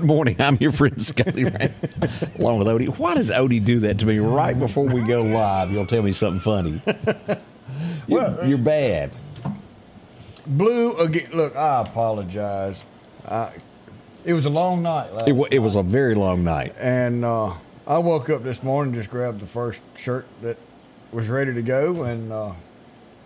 Good morning. I'm your friend Scotty Ray, along with Odie. Why does Odie do that to me right before we go live? You'll tell me something funny. You're, Well, you're bad. Blue again. Look, I apologize. I, it was a long night last It, wa- it was a very long night. and uh, I woke up this morning, just grabbed the first shirt that was ready to go, and uh,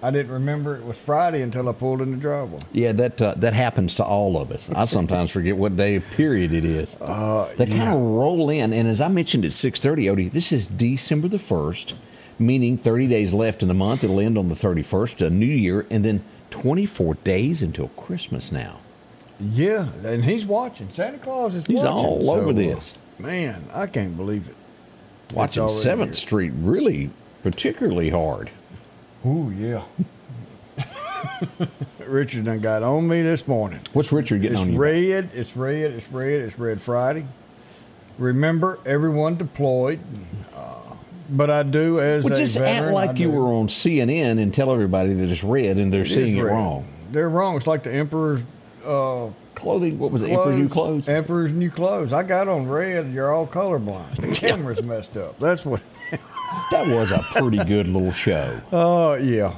I didn't remember it was Friday until I pulled in the driveway. Yeah, that uh, that happens to all of us. I sometimes forget what day of period it is. Uh, they kind yeah. of roll in, and as I mentioned at six thirty, Odie, this is December the first, meaning thirty days left in the month. It'll end on the thirty first, a New Year, and then twenty four days until Christmas. Now, Yeah, and he's watching. Santa Claus is He's watching. all over so, uh, this. Man, I can't believe it. watching Seventh. Street really particularly hard. Ooh, yeah. Richard done got on me this morning. What's Richard getting It's on you? red, it's red, it's red, it's Red Friday. Remember, everyone deployed. Uh, but I do, as Well, a just act veteran, I like you were on CNN and tell everybody that it's red and they're It seeing it wrong. They're wrong. It's like the Emperor's uh, Clothing, what was it? Emperor's New Clothes? Emperor's new clothes. I got on red. You're all colorblind. The camera's messed up. That's what. That was a pretty good little show. Oh yeah.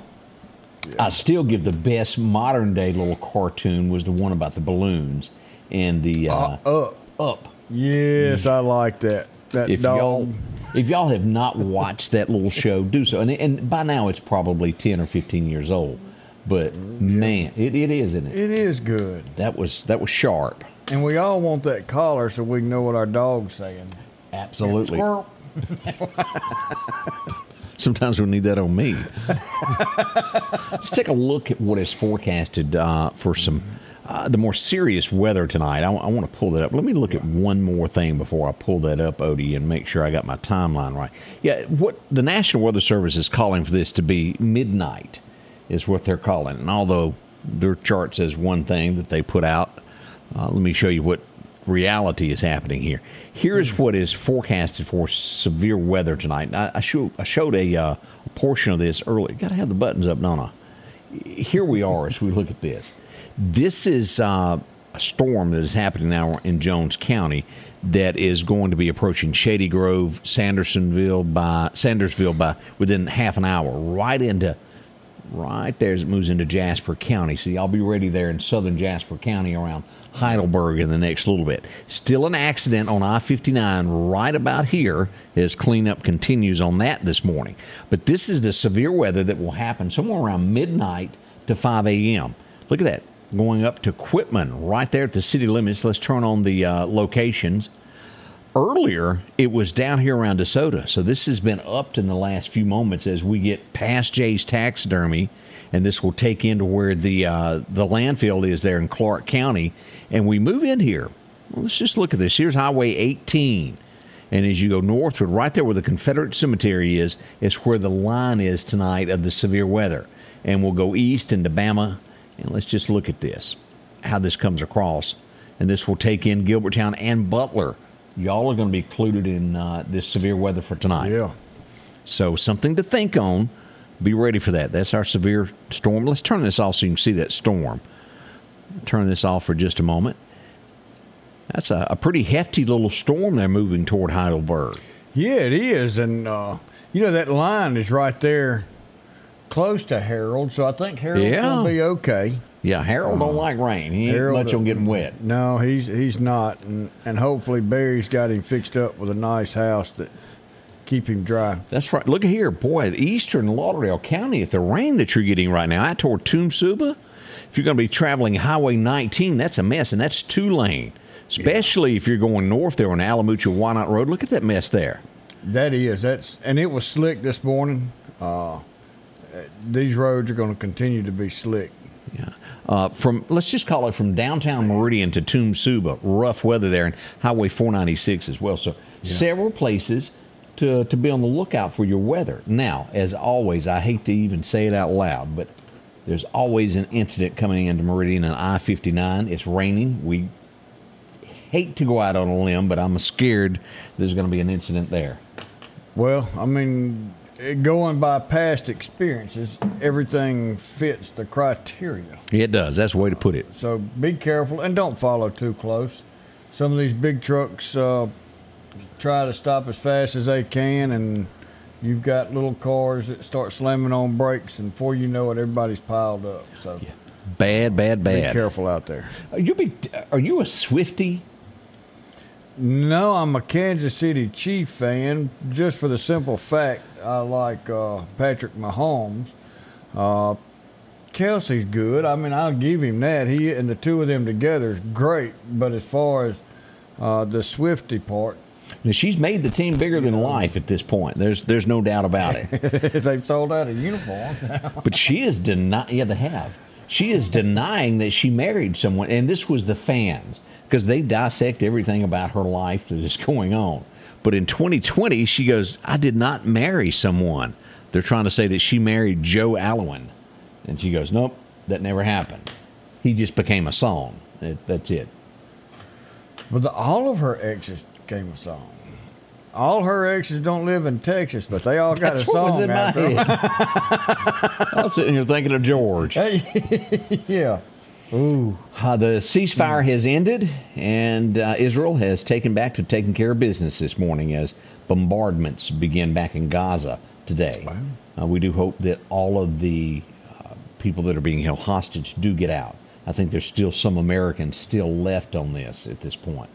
I still give the best modern day little cartoon was the one about the balloons and the uh, Up. up. Yes, I like that. That If dog. y'all if y'all have not watched that little show, do so. And, and by now it's probably ten or fifteen years old. But man, it, it is, isn't it? It is good. That was that was sharp. And we all want that collar so we can know what our dog's saying. Absolutely. Sometimes we need that on me. Let's take a look at what is forecasted uh, for some uh, the more serious weather tonight. I, want to pull that up. Let me look at one more thing before I pull that up, Odie, and make sure I got my timeline right. Yeah, what the National Weather Service is calling for this to be midnight is what they're calling. And although their chart says one thing that they put out, uh, let me show you what reality is happening here. Here's what is forecasted for severe weather tonight. I, I, show, I showed a, uh, portion of this earlier. Got to have the buttons up, don't I? Here we are as we look at this. This is uh, a storm that is happening now in Jones County that is going to be approaching Shady Grove, Sandersonville by Sandersville by within half an hour, right into right there as it moves into Jasper County. So y'all be ready there in southern Jasper County around Heidelberg in the next little bit. Still an accident on I 59 right about here as cleanup continues on that this morning. But this is the severe weather that will happen somewhere around midnight to 5 a.m. Look at that. Going up to Quitman right there at the city limits. Let's turn on the uh, locations earlier it was down here around DeSoto. So this has been upped in the last few moments as we get past Jay's taxidermy, and this will take into where the uh, the landfill is there in Clark County, and we move in here. Well, let's just look at this. Here's Highway 18. And as you go northward, right there where the Confederate Cemetery is, is where the line is tonight of the severe weather. And we'll go east into Bama. And let's just look at this, how this comes across. And this will take in Gilbertown and Butler. Y'all are going to be included in uh, this severe weather for tonight. Yeah. So something to think on. Be ready for that. That's our severe storm. Let's turn this off so you can see that storm. Turn this off for just a moment. That's a, a pretty hefty little storm they're moving toward Heidelberg. Yeah, it is. And, uh, you know, that line is right there close to Harold. So I think Harold's Yeah. going to be okay. Yeah, Harold don't like rain. He ain't Harold much on getting wet. No, he's he's not. And, and hopefully Barry's got him fixed up with a nice house that keep him dry. That's right. Look at here, boy, eastern Lauderdale County, if the rain that you're getting right now, out toward Toomsuba, if you're going to be traveling Highway 19, that's a mess, and that's two lane. Especially if you're going north there on Alamucha Whynot Road. Look at that mess there. That is. That's and it was slick this morning. Uh, these roads are going to continue to be slick. Yeah. Uh, from let's just call it from downtown Meridian to Toomsuba, rough weather there, and Highway 496 as well. So several places to to be on the lookout for your weather. Now, as always, I hate to even say it out loud, but there's always an incident coming into Meridian and I-59. It's raining. We hate to go out on a limb, but I'm scared there's going to be an incident there. Well, I mean, going by past experiences, everything fits the criteria. It does. That's the way to put it. So be careful and don't follow too close. some of these big trucks uh, try to stop as fast as they can, and you've got little cars that start slamming on brakes, and before you know it, everybody's piled up. So Bad, bad, bad. be careful out there. Are you big? Are you a Swifty? No, I'm a Kansas City Chief fan just for the simple fact I like uh, Patrick Mahomes. Uh, Kelce's good. I mean, I'll give him that. He and the two of them together is great. But as far as uh, the Swifty part, Now, she's made the team bigger than life at this point. There's there's no doubt about it. they've sold out of uniform. But she is denying. Yeah, they have. She is denying that she married someone, and this was the fans because they dissect everything about her life that is going on. But in 2020, she goes, "I did not marry someone." They're trying to say that she married Joe Alwyn, and she goes, "Nope, that never happened. He just became a song. That- That's it." but the, all of her exes came a song. All her exes don't live in Texas, but they all got That's a what was song in my after 'em. head. I was sitting here thinking of George. Yeah. Ooh. Uh, the ceasefire has ended, and uh, Israel has taken back to taking care of business this morning as bombardments begin back in Gaza today. Uh, we do hope that all of the uh, people that are being held hostage do get out. I think there's still some Americans still left on this at this point.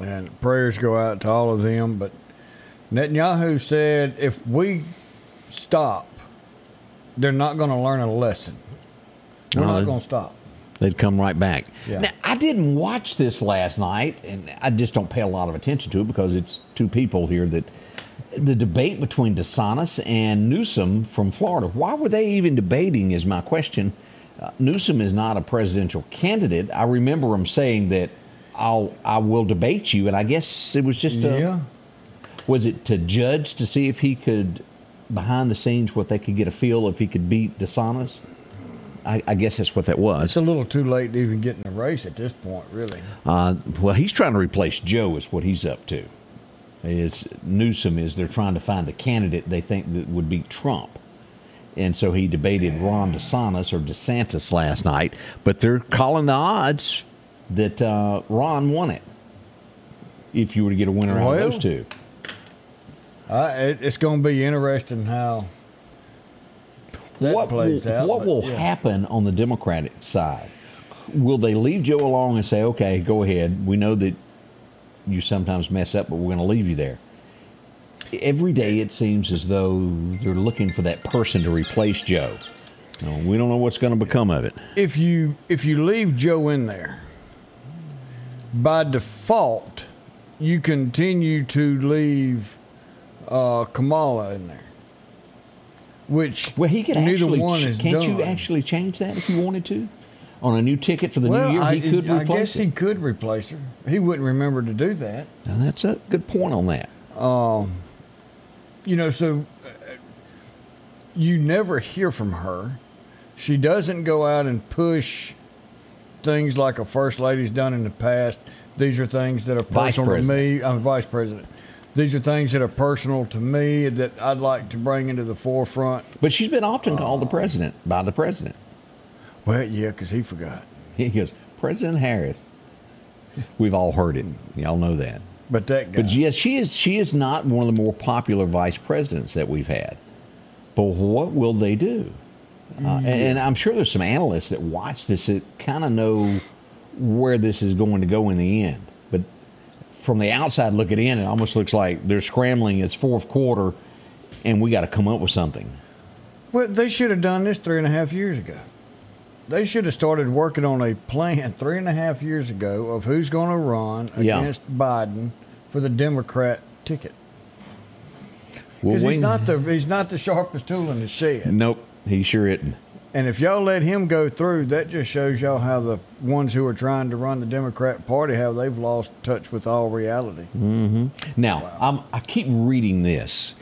And prayers go out to all of them. But Netanyahu said if we stop, they're not going to learn a lesson. We're No, not going to stop. They'd come right back. Yeah. Now, I didn't watch this last night, and I just don't pay a lot of attention to it because it's two people here that the debate between DeSantis and Newsom from Florida. Why were they even debating? Is my question. Uh, Newsom is not a presidential candidate. I remember him saying that I'll I will debate you, and I guess it was just a, Yeah. was it to judge to see if he could behind the scenes what they could get a feel if he could beat DeSantis. I, I guess that's what that was. It's a little too late to even get in the race at this point, really. Uh, well, he's trying to replace Joe, is what he's up to. Is Newsom is they're trying to find the candidate they think that would beat Trump, and so he debated Ron DeSantis or DeSantis last night. But they're calling the odds that uh, Ron won it. If you were to get a winner out of those two, Uh, it, it's going to be interesting how that what plays will, out. what but will yeah. happen on the Democratic side? Will they leave Joe along and say, "Okay, go ahead. We know that you sometimes mess up, but we're going to leave you there." Every day it seems as though they're looking for that person to replace Joe. No, we don't know what's going to become of it. if you if you leave Joe in there, by default, you continue to leave uh, Kamala in there, which Well, he could neither actually. one is can't you actually change that if you wanted to? On a new ticket for the well, new year, I, he could replace I guess it. he could replace her. He wouldn't remember to do that. Now, that's a good point on that. Um, You know, so uh, you never hear from her. She doesn't go out and push things like a first lady's done in the past. These are things that are personal to me. I'm vice president. These are things that are personal to me that I'd like to bring into the forefront. But she's been often called the president by the president. Well, yeah, because he forgot. He goes, President Harris. We've all heard it. Y'all know that. But that guy. But yes, she is. She is not one of the more popular vice presidents that we've had. But what will they do? Uh, and, and I'm sure there's some analysts that watch this that kind of know where this is going to go in the end. But from the outside looking in, it almost looks like they're scrambling. It's fourth quarter, and we got to come up with something. Well, they should have done this three and a half years ago. They should have started working on a plan three and a half years ago of who's going to run Yeah. against Biden for the Democrat ticket. Because we- he's not the he's not the sharpest tool in the shed. Nope, he sure isn't. And if y'all let him go through, that just shows y'all how the ones who are trying to run the Democrat Party how they've lost touch with all reality. Now, I'm, I keep reading this,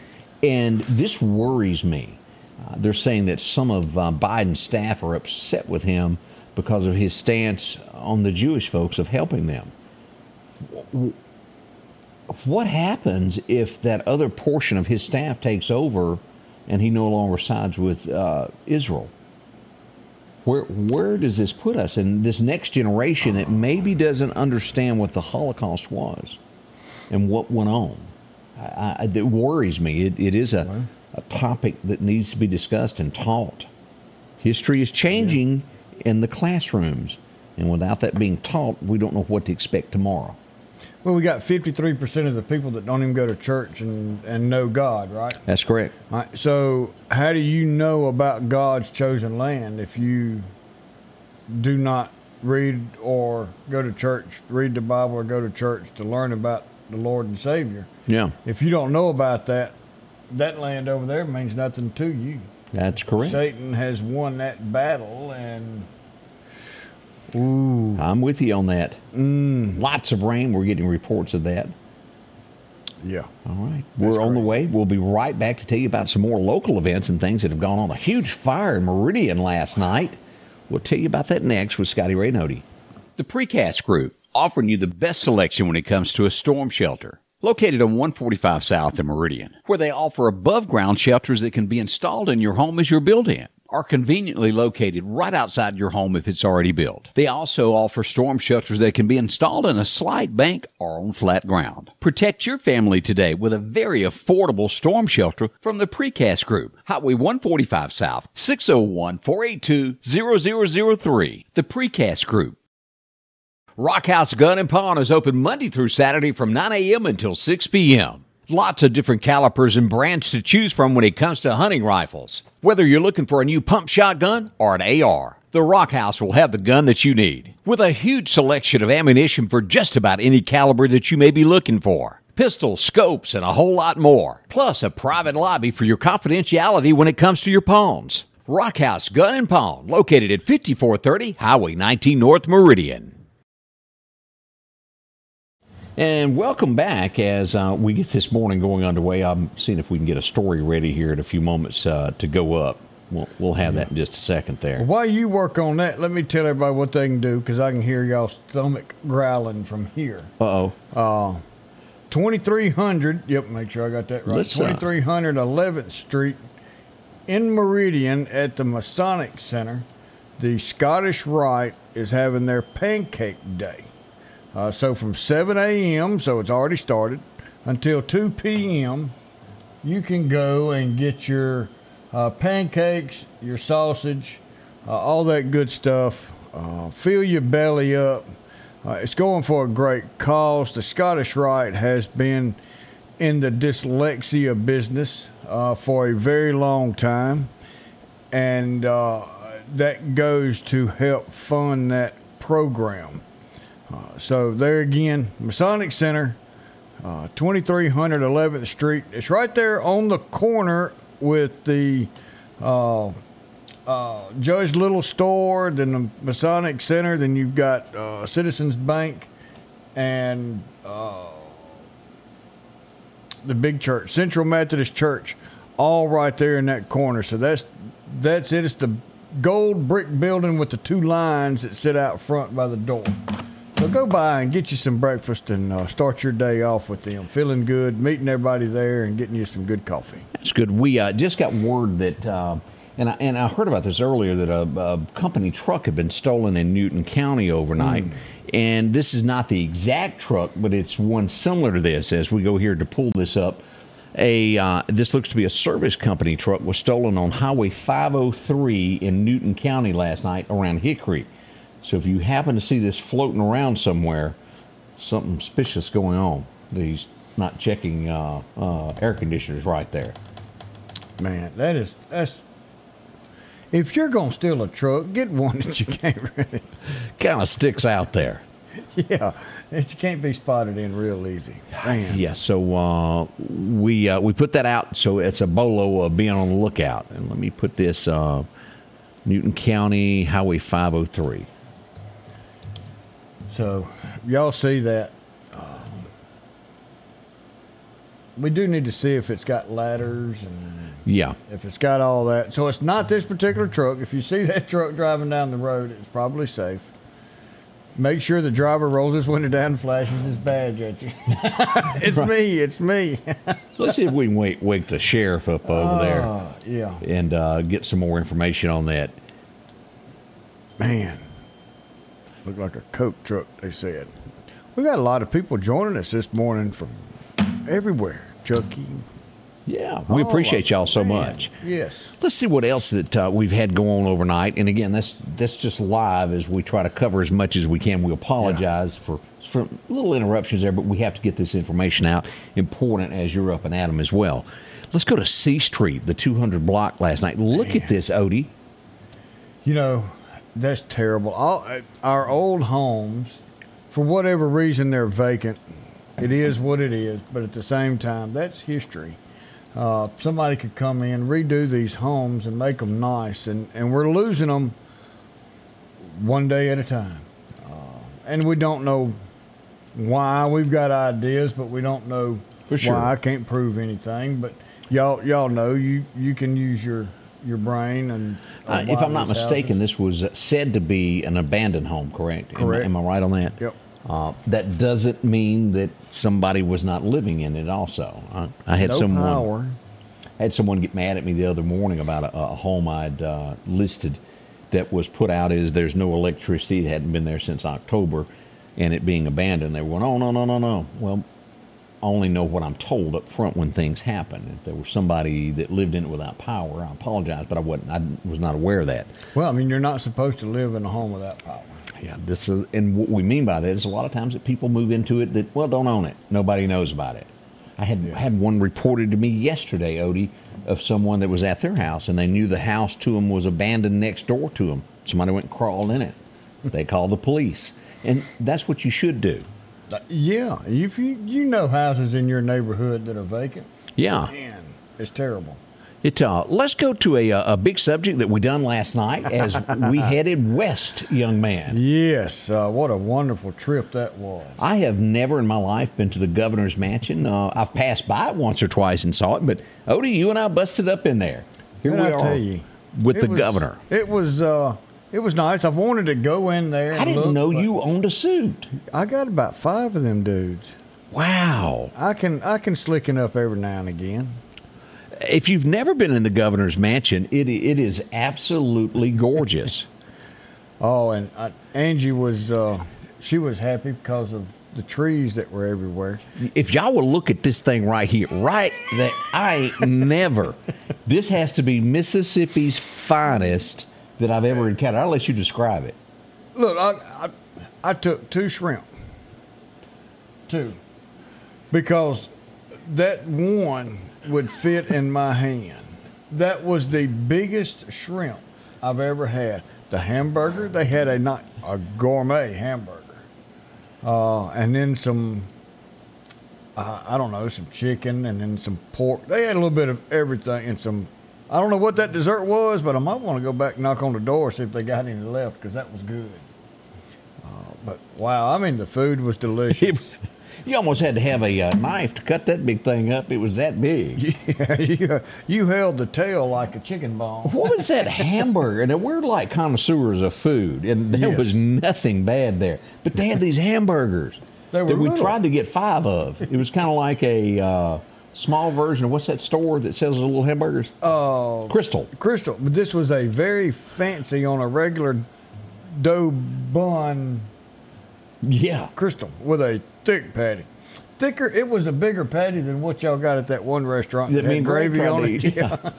and this worries me. Uh, they're saying that some of uh, Biden's staff are upset with him because of his stance on the Jewish folks of helping them. What happens if that other portion of his staff takes over and he no longer sides with uh, Israel? where where does this put us in this next generation that maybe doesn't understand what the Holocaust was and what went on? I, I, it worries me. It, it is a, a topic that needs to be discussed and taught. History is changing in the classrooms, and without that being taught, we don't know what to expect tomorrow. Well, we got 53% of the people that don't even go to church and, and know God, right? That's correct. All right. So, how do you know about God's chosen land if you do not read or go to church, read the Bible or go to church to learn about the Lord and Savior? Yeah, If you don't know about that, that land over there means nothing to you. that's correct. Satan has won that battle, and ooh, I'm with you on that. Mm. Lots of rain. We're getting reports of that. yeah. All right. We're on the way. We'll be right back to tell you about some more local events and things that have gone on. A huge fire in Meridian last night. We'll tell you about that next with Scotty Ray Nody. The Precast Group, offering you the best selection when it comes to a storm shelter. Located on 145 South in Meridian, where they offer above ground shelters that can be installed in your home as you're building are conveniently located right outside your home if it's already built. They also offer storm shelters that can be installed in a slight bank or on flat ground. Protect your family today with a very affordable storm shelter from the Precast Group. Highway 145 South, 601-482-0003. The Precast Group. Rockhouse Gun and Pawn is open Monday through Saturday from 9 a.m. until 6 p.m. Lots of different calipers and brands to choose from when it comes to hunting rifles. Whether you're looking for a new pump shotgun or an AR, the Rock House will have the gun that you need. With a huge selection of ammunition for just about any caliber that you may be looking for. Pistols, scopes, and a whole lot more. Plus a private lobby for your confidentiality when it comes to your pawns. Rockhouse Gun and Pawn, located at 5430 Highway 19 North Meridian. And welcome back as uh, we get this morning going underway. I'm seeing if we can get a story ready here in a few moments uh, to go up. We'll, we'll have that in just a second there. While you work on that, let me tell everybody what they can do because I can hear y'all stomach growling from here. Uh oh. 2300, yep, make sure I got that right. Let's, uh, 2300 11th Street in Meridian at the Masonic Center. The Scottish Rite is having their pancake day. Uh, so from 7 a.m., so it's already started, until 2 p.m., you can go and get your uh, pancakes, your sausage, uh, all that good stuff. Uh, fill your belly up. Uh, it's going for a great cause. The Scottish Rite has been in the dyslexia business uh, for a very long time, and that goes to help fund that program. Uh, so there again, Masonic Center, uh, 2300 11th Street. It's right there on the corner with the uh, uh, Judge Little store, then the Masonic Center, then you've got uh, Citizens Bank, and uh, the big church, Central Methodist Church, all right there in that corner. So that's that's it. It's the gold brick building with the two lines that sit out front by the door. So go by and get you some breakfast and uh, start your day off with them. Feeling good, meeting everybody there, and getting you some good coffee. That's good. We uh, just got word that, uh, and, I, and I heard about this earlier, that a, a company truck had been stolen in Newton County overnight. And this is not the exact truck, but it's one similar to this. As we go here to pull this up, a uh, this looks to be a service company truck was stolen on Highway 503 in Newton County last night around Hickory. So if you happen to see this floating around somewhere, something suspicious going on. He's not checking uh, uh, air conditioners right there. Man, that is that's. If you're gonna steal a truck, get one that you can't really. Kind of sticks out there. Yeah, that you can't be spotted in real easy. Man, Yeah, so uh, we uh, we put that out. So it's a bolo of being on the lookout. And let me put this uh, Newton County Highway 503. So y'all see that. Um, we do need to see if it's got ladders and Yeah, if it's got all that. So it's not this particular truck. If you see that truck driving down the road, it's probably safe. Make sure the driver rolls his window down and flashes his badge at you. it's me. It's me. let's see if we can wake, wake the sheriff up over there Uh, yeah. and uh, get some more information on that. man, looked like a Coke truck, they said. We got a lot of people joining us this morning from everywhere. Chucky. Yeah, we Oh, appreciate y'all so man. much. Yes. Let's see what else that uh, we've had go on overnight. And again, that's that's just live as we try to cover as much as we can. We apologize for for little interruptions there, but we have to get this information out. Important as you're up and at 'em as well. Let's go to C Street, the 200 block last night. Look at this, Odie. You know, that's terrible. All, our old homes, for whatever reason, they're vacant. It is what it is, but at the same time, that's history. Uh, somebody could come in, redo these homes, and make them nice, and, and we're losing them one day at a time. Uh, and we don't know why. We've got ideas, but we don't know For sure. why. I can't prove anything, but y'all y'all know you you can use your your brain and Uh, if I'm not mistaken, this was said to be an abandoned home, correct? Am I- Correct. Am, I right on that? Yep. Uh, that doesn't mean that somebody was not living in it. Also, I, I had no someone power. had someone get mad at me the other morning about a, a home I'd uh, listed that was put out as there's no electricity. It hadn't been there since October, and it being abandoned. They went, oh no no no no. Well, I only know what I'm told up front when things happen. If there was somebody that lived in it without power, I apologize, but I wasn't. I was not aware of that. Well, I mean, you're not supposed to live in a home without power. Yeah, this is, and what we mean by that is a lot of times that people move into it that well don't own it. Nobody knows about it. I had had one reported to me yesterday, Odie, of someone that was at their house and they knew the house to them was abandoned next door to them. Somebody went and crawled in it. They called the police, and that's what you should do. Yeah, if you you know houses in your neighborhood that are vacant, Yeah. man, it's terrible. It, uh, let's go to a, uh, a big subject that we done last night as we headed west, young man. Yes, uh, what a wonderful trip that was. I have never in my life been to the governor's mansion. Uh, I've passed by it once or twice and saw it, but Odie, you and I busted up in there. Here And we I are tell you, with the was- governor. It was uh, it was nice. I've wanted to go in there. I didn't look, know you owned a suit. I got about five of them dudes. Wow. I can I can slicken up every now and again. If you've never been in the governor's mansion, it it is absolutely gorgeous. Oh, and I, Angie was uh, she was happy because of the trees that were everywhere. if y'all will look at this thing right here, right that I never. This has to be Mississippi's finest that I've ever encountered. I'll let you describe it. Look, I, I I took two shrimp, two, because that one would fit in my hand. That was the biggest shrimp I've ever had. The hamburger they had a not a gourmet hamburger, uh, and then some. Uh, I don't know, some chicken and then some pork. They had a little bit of everything and some. I don't know what that dessert was, but I might want to go back and knock on the door see if they got any left because that was good. Uh, but wow, I mean the food was delicious. You almost had to have a uh, knife to cut that big thing up. It was that big. yeah, you, you held the tail like a chicken bone. What was that hamburger? And we're like connoisseurs of food, and there Yes. was nothing bad there. But they had these hamburgers They were that we little. tried to get five of. It was kind of like a uh, small version of what's that store that sells the little hamburgers? Oh, Krystal. Krystal, but this was a very fancy on a regular dough bun Yeah. Krystal with a thick patty. Thicker, it was a bigger patty than what y'all got at that one restaurant That that me had and Greg gravy on it. yeah.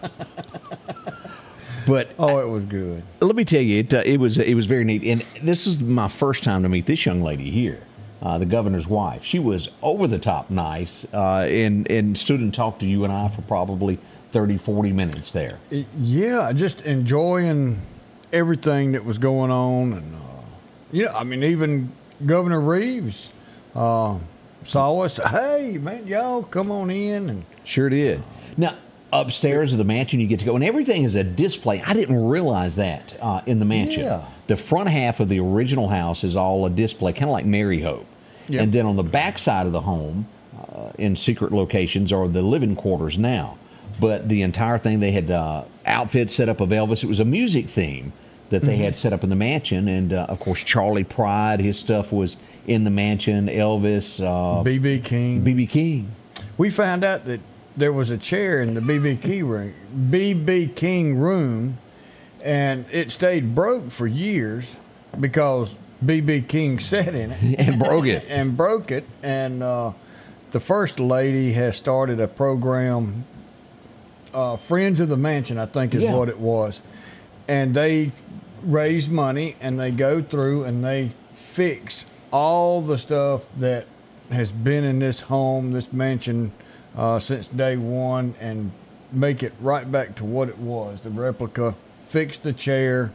But Oh, it was good. let me tell you, it, uh, it was it was very neat, and this is my first time to meet this young lady here, uh, the governor's wife. She was over the top nice, uh, and and stood and talked to you and I for probably 30, 40 minutes there. Yeah, just enjoying everything that was going on, and uh, you know, I mean, even Governor Reeves uh, saw us. Hey, man, y'all come on in, and Sure did. Now upstairs of the mansion, you get to go, and everything is a display. I didn't realize that uh, in the mansion. Yeah. The front half of the original house is all a display, kind of like Merrehope. Yeah. And then on the back side of the home, uh, in secret locations, are the living quarters now. But the entire thing, they had uh, outfits set up of Elvis. It was a music theme that they had set up in the mansion, and uh, of course Charley Pride, his stuff was in the mansion. Elvis, uh, BB King. BB King. we found out that there was a chair in the BB King room, BB King room, and it stayed broke for years because BB King sat in it And broke it. and broke it. And uh, the first lady has started a program, uh, Friends of the Mansion, I think is Yeah. what it was, and they raise money and they go through and they fix all the stuff that has been in this home, this mansion, uh, since day one, and make it right back to what it was, the replica. Fix the chair,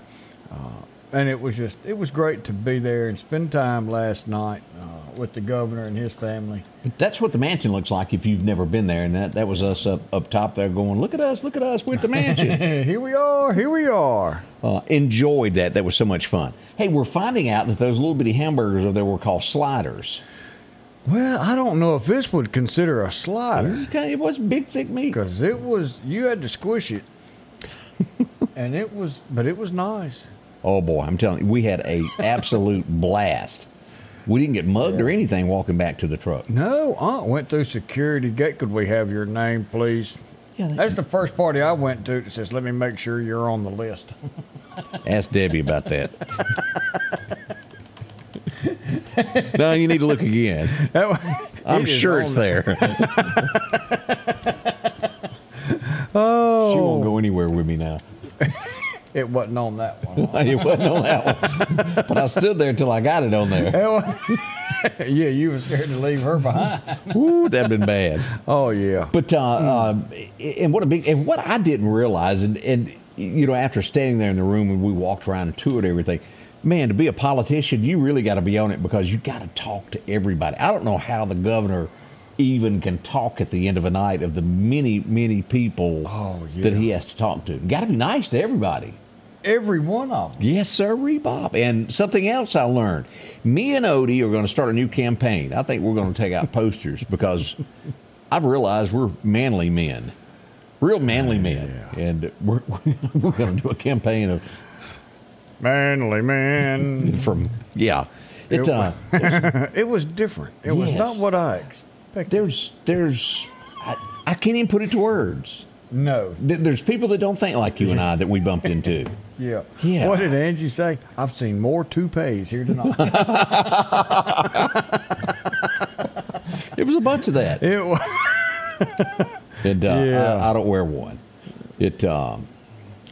uh, and it was just it was great to be there and spend time last night uh, with the governor and his family. But That's what the mansion looks like if you've never been there. And that, that was us up, up top there going, look at us, look at us, we're at the mansion. here we are, here we are. uh, enjoyed that. That was so much fun. Hey, we're finding out that those little bitty hamburgers over there were called sliders. Well, I don't know if this would consider a slider. Okay, it was big, thick meat. Because it was, you had to squish it. and it was, but it was nice. Oh boy, I'm telling you, we had a absolute blast. We didn't get mugged or anything walking back to the truck. No, uh, went through security gate. Could we have your name, please? Yeah, that- That's the first party I went to that says, let me make sure you're on the list. Ask Debbie about that. no, you need to look again. I'm sure it's there. Oh. She won't go anywhere with me now. It wasn't on that one. it wasn't on that one. But I stood there till I got it on there. Yeah, you were scared to leave her behind. Ooh, that'd been bad. Oh, yeah. But uh, uh, and what a big and what I didn't realize, and and you know, after standing there in the room and we walked around and toured everything, man, to be a politician, you really got to be on it because you got to talk to everybody. I don't know how the governor even can talk at the end of a night of the many many people Oh, yeah. that he has to talk to. Got to be nice to everybody. Every one of them. Yes, sir, Bob. And something else I learned. Me and Odie are going to start a new campaign. I think we're going to take out posters because I've realized we're manly men, real manly men, and we're we're going to do a campaign of Manly man. from yeah. It, uh, it was different. It was Yes. not what I expected. there's there's I, I can't even put it to words. No. Th- There's people that don't think like you and I that we bumped into. Yeah. Yeah. What did Angie say? I've seen more toupees here tonight. It was a bunch of that. it was. And uh, Yeah. I, I don't wear one. It um,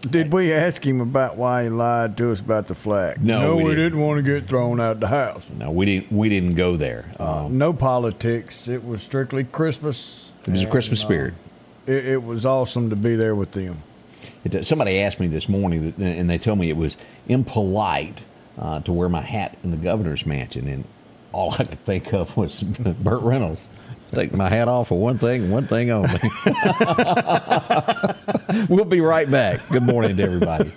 Did we ask him about why he lied to us about the flag? No, no, we we, didn't. didn't. want to get thrown out the house. no, we didn't we didn't go there. Um, no politics. It was strictly Christmas. It was a and, Christmas uh, spirit. it, it was awesome to be there with them. It, somebody asked me this morning, that, and they told me it was impolite uh, to wear my hat in the governor's mansion, and all I could think of was Burt Reynolds. Take my hat off for one thing, one thing only. we'll be right back. Good morning to everybody.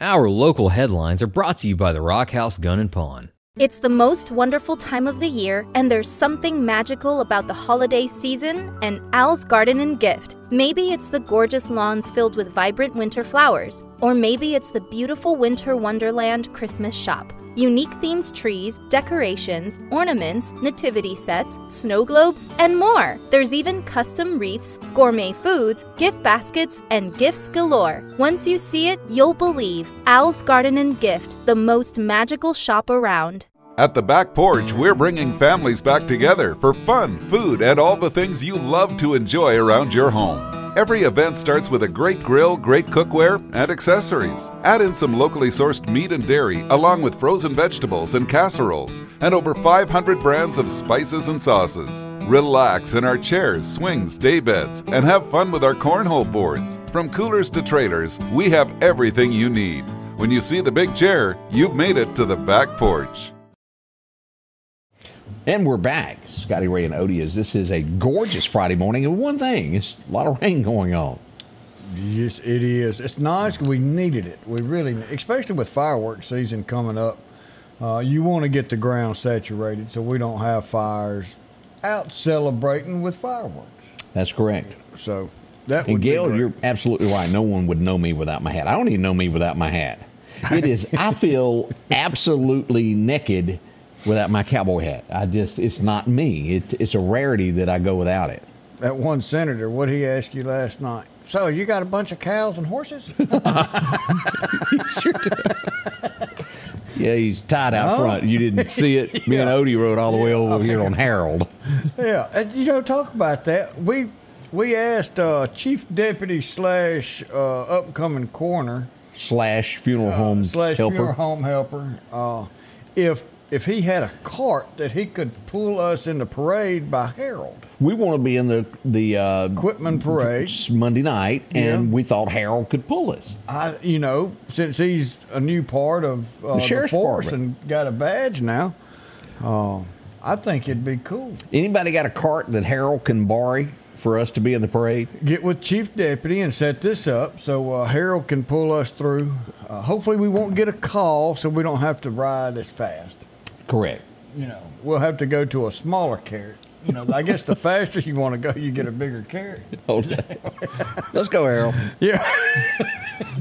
Our local headlines are brought to you by the Rock House Gun and Pawn. It's the most wonderful time of the year, and there's something magical about the holiday season and Al's Garden and Gift. Maybe it's the gorgeous lawns filled with vibrant winter flowers, or maybe it's the beautiful winter wonderland Christmas shop. Unique themed trees, decorations, ornaments, nativity sets, snow globes, and more. There's even custom wreaths, gourmet foods, gift baskets, and gifts galore. Once you see it, you'll believe. Al's Garden and Gift, the most magical shop around. At the back porch, we're bringing families back together for fun, food, and all the things you love to enjoy around your home. Every event starts with a great grill, great cookware, and accessories. Add in some locally sourced meat and dairy, along with frozen vegetables and casseroles, and over 500 brands of spices and sauces. Relax in our chairs, swings, day beds, and have fun with our cornhole boards. From coolers to trailers, we have everything you need. When you see the big chair, you've made it to the back porch. And we're back, Scotty Ray and Odias. This is a gorgeous Friday morning, and one thing, it's a lot of rain going on. Yes, it is. It's nice. We needed it. We really, especially with fireworks season coming up. Uh, you want to get the ground saturated so we don't have fires out celebrating with fireworks. That's correct. So that would And be Gail, you're absolutely right. No one would know me without my hat. I don't even know me without my hat. It is. I feel absolutely naked without my cowboy hat. I just, it's not me. It, it's a rarity that I go without it. that one senator. What he asked you last night? So you got a bunch of cows and horses? sure yeah, he's tied out front. You didn't see it. Me and Odie rode all the way over here on Harold. Yeah, and you know, talk about that. We we asked uh, Chief Deputy slash uh, upcoming coroner Slash funeral home Uh, slash helper. funeral home helper uh, if if he had a cart that he could pull us in the parade by Harold We want to be in the the uh, Quitman Parade. Monday night, and Yeah. we thought Harold could pull us. I, you know, since he's a new part of uh, the, sheriff's force department. and got a badge now, uh, I think it'd be cool. Anybody got a cart that Harold can borrow for us to be in the parade? Get with Chief Deputy and set this up so uh, Harold can pull us through. Uh, hopefully, we won't get a call, so we don't have to ride as fast. Correct. You know, we'll have to go to a smaller carrot. You know, I guess the faster you want to go, you get a bigger carrot. Let's go, Harold. Yeah,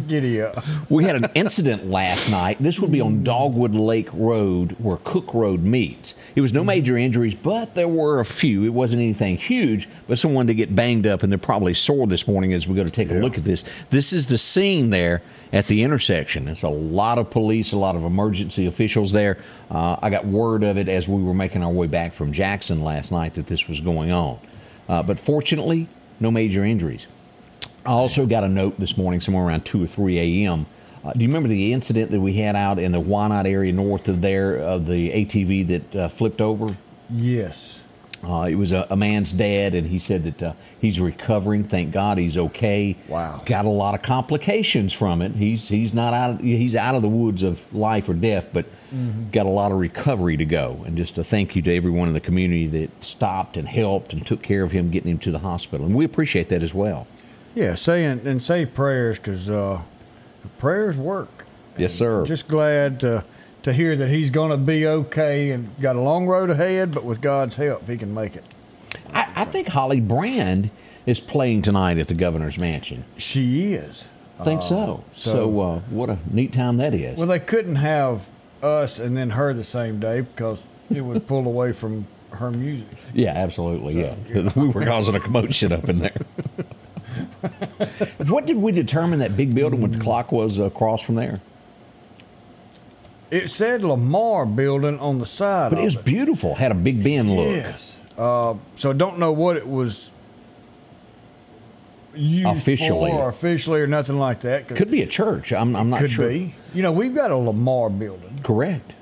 giddy up. We had an incident last night. This would be on Dogwood Lake Road where Cook Road meets. It was no major injuries, but there were a few. It wasn't anything huge, but someone to get banged up, and they're probably sore this morning as we go to take a look at this. This is the scene there at the intersection. It's a lot of police, a lot of emergency officials there. Uh, I got word of it as we were making our way back from Jackson last night that this was going on. Uh, but fortunately, no major injuries. I also got a note this morning, somewhere around 2 or 3 a.m. Uh, do you remember the incident that we had out in the Wyandotte area north of there of the ATV that uh, flipped over? Yes. Uh, it was a, a man's dad, and he said that uh, he's recovering. Thank God he's okay. Wow. Got a lot of complications from it. He's he's not out. Of, he's out of the woods of life or death, but got a lot of recovery to go. And just a thank you to everyone in the community that stopped and helped and took care of him, getting him to the hospital. And we appreciate that as well. Yeah, say and say prayers because uh, prayers work. Yes, sir. Just glad to to hear that he's going to be okay and got a long road ahead, but with God's help, he can make it. I, I think Holly Brand is playing tonight at the governor's mansion. She is. I think so. So, so- uh, what a neat time that is. Well, they couldn't have us and then her the same day because it would pull away from her music. yeah, absolutely. yeah, we were causing a commotion up in there. what did we determine that big building with the clock was across from there? It said Lamar Building on the side. But it was beautiful. Had a Big Ben look. Yes. Uh, so don't know what it was Officially. or officially or nothing like that. Could be a church. I'm, I'm not could sure. be. You know, we've got a Lamar building, Correct.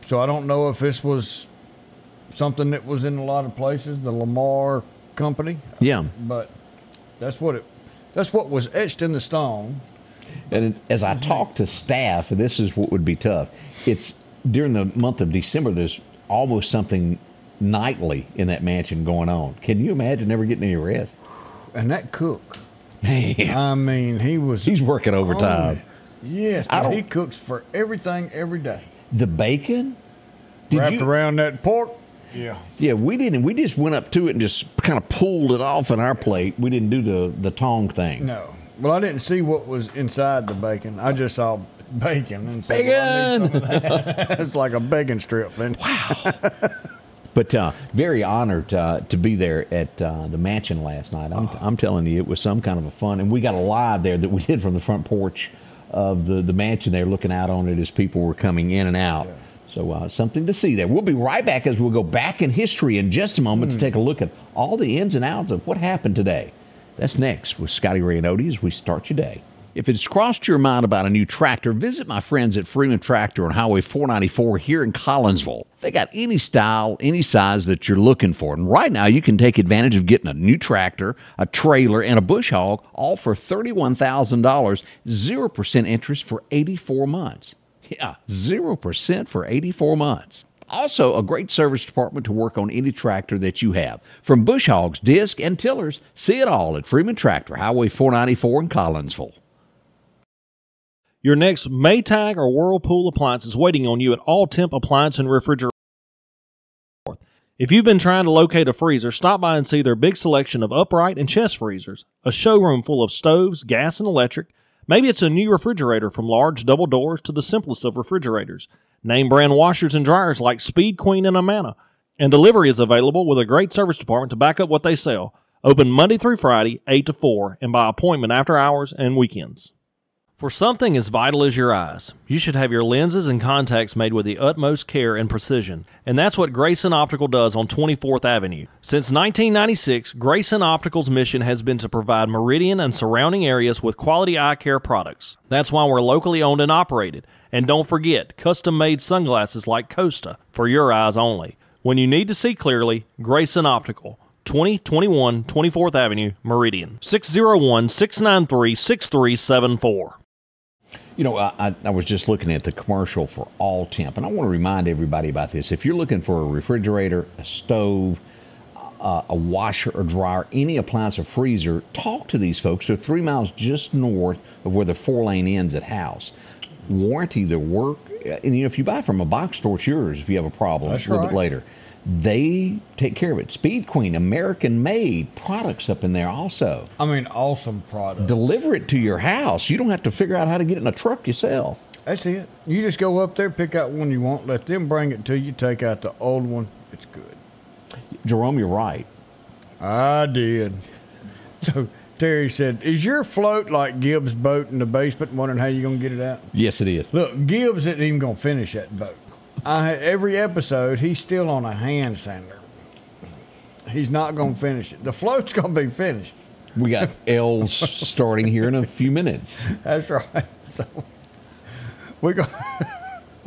so I don't know if this was something that was in a lot of places, the Lamar Company, yeah. but that's what it. That's what was etched in the stone. And as I mm-hmm. talk to staff, and this is what would be tough. It's during the month of December. There's almost something nightly in that mansion going on. Can you imagine never getting any rest? And that cook, Man, I mean, he was. he's working overtime. Yes, but he cooks for everything every day. The bacon. Did Wrapped you? around that pork. Yeah. Yeah, we didn't. We just went up to it and just kind of pulled it off in our plate. We didn't do the the tong thing. No. Well, I didn't see what was inside the bacon. I just saw bacon and said, well, I need some of that. it's like a bacon strip. Man. Wow. But uh, very honored uh, to be there at uh, the mansion last night. I'm, I'm telling you, it was some kind of a fun, and we got a live there that we did from the front porch of the, the mansion there, looking out on it as people were coming in and out. So uh, something to see there. We'll be right back as we'll go back in history in just a moment to take a look at all the ins and outs of what happened today. That's next with Scotty Ray as we start your day. If it's crossed your mind about a new tractor, visit my friends at Freeman Tractor on Highway 494 here in Collinsville. They got any style, any size that you're looking for. And right now, you can take advantage of getting a new tractor, a trailer, and a bush hog, all for $31,000, 0% interest for 84 months. Yeah, 0% for 84 months. Also, a great service department to work on any tractor that you have. From bush hogs, disc, and tillers, see it all at Freeman Tractor, Highway 494 in Collinsville. Your next Maytag or Whirlpool appliance is waiting on you at All Temp Appliance and Refrigerator. If you've been trying to locate a freezer, stop by and see their big selection of upright and chest freezers, a showroom full of stoves, gas, and electric. Maybe it's a new refrigerator from large double doors to the simplest of refrigerators. Name brand washers and dryers like Speed Queen and Amana. And delivery is available with a great service department to back up what they sell. Open Monday through Friday, 8 to 4, and by appointment after hours and weekends. For something as vital as your eyes, you should have your lenses and contacts made with the utmost care and precision. And that's what Grayson Optical does on 24th Avenue. Since 1996, Grayson Optical's mission has been to provide Meridian and surrounding areas with quality eye care products. That's why we're locally owned and operated. And don't forget, custom made sunglasses like Costa for your eyes only. When you need to see clearly, Grayson Optical. 2021 24th Avenue, Meridian. 601 693 6374. You know, I, I, was just looking at the commercial for All Temp, and I want to remind everybody about this. If you're looking for a refrigerator, a stove, uh, a washer or dryer, any appliance or freezer, talk to these folks. They're three miles just north of where the four lane ends at House. Warranty their work, and you know, if you buy from a box store, it's yours if you have a problem That's a little right. bit later. They take care of it. Speed Queen, American made products up in there also. I mean, awesome product. Deliver it to your house. You don't have to figure out how to get in a truck yourself. That's it. You just go up there, pick out one you want, let them bring it to you, take out the old one. It's good. Jerome, you're right. I did. So Terry said, "Is your float like Gibbs' boat in the basement? Wondering how you're gonna get it out?" Yes, it is. Look, Gibbs isn't even gonna finish that boat. I every episode he's still on a hand sander. He's not gonna finish it. The float's gonna be finished. We got L's starting here in a few minutes. That's right. So we got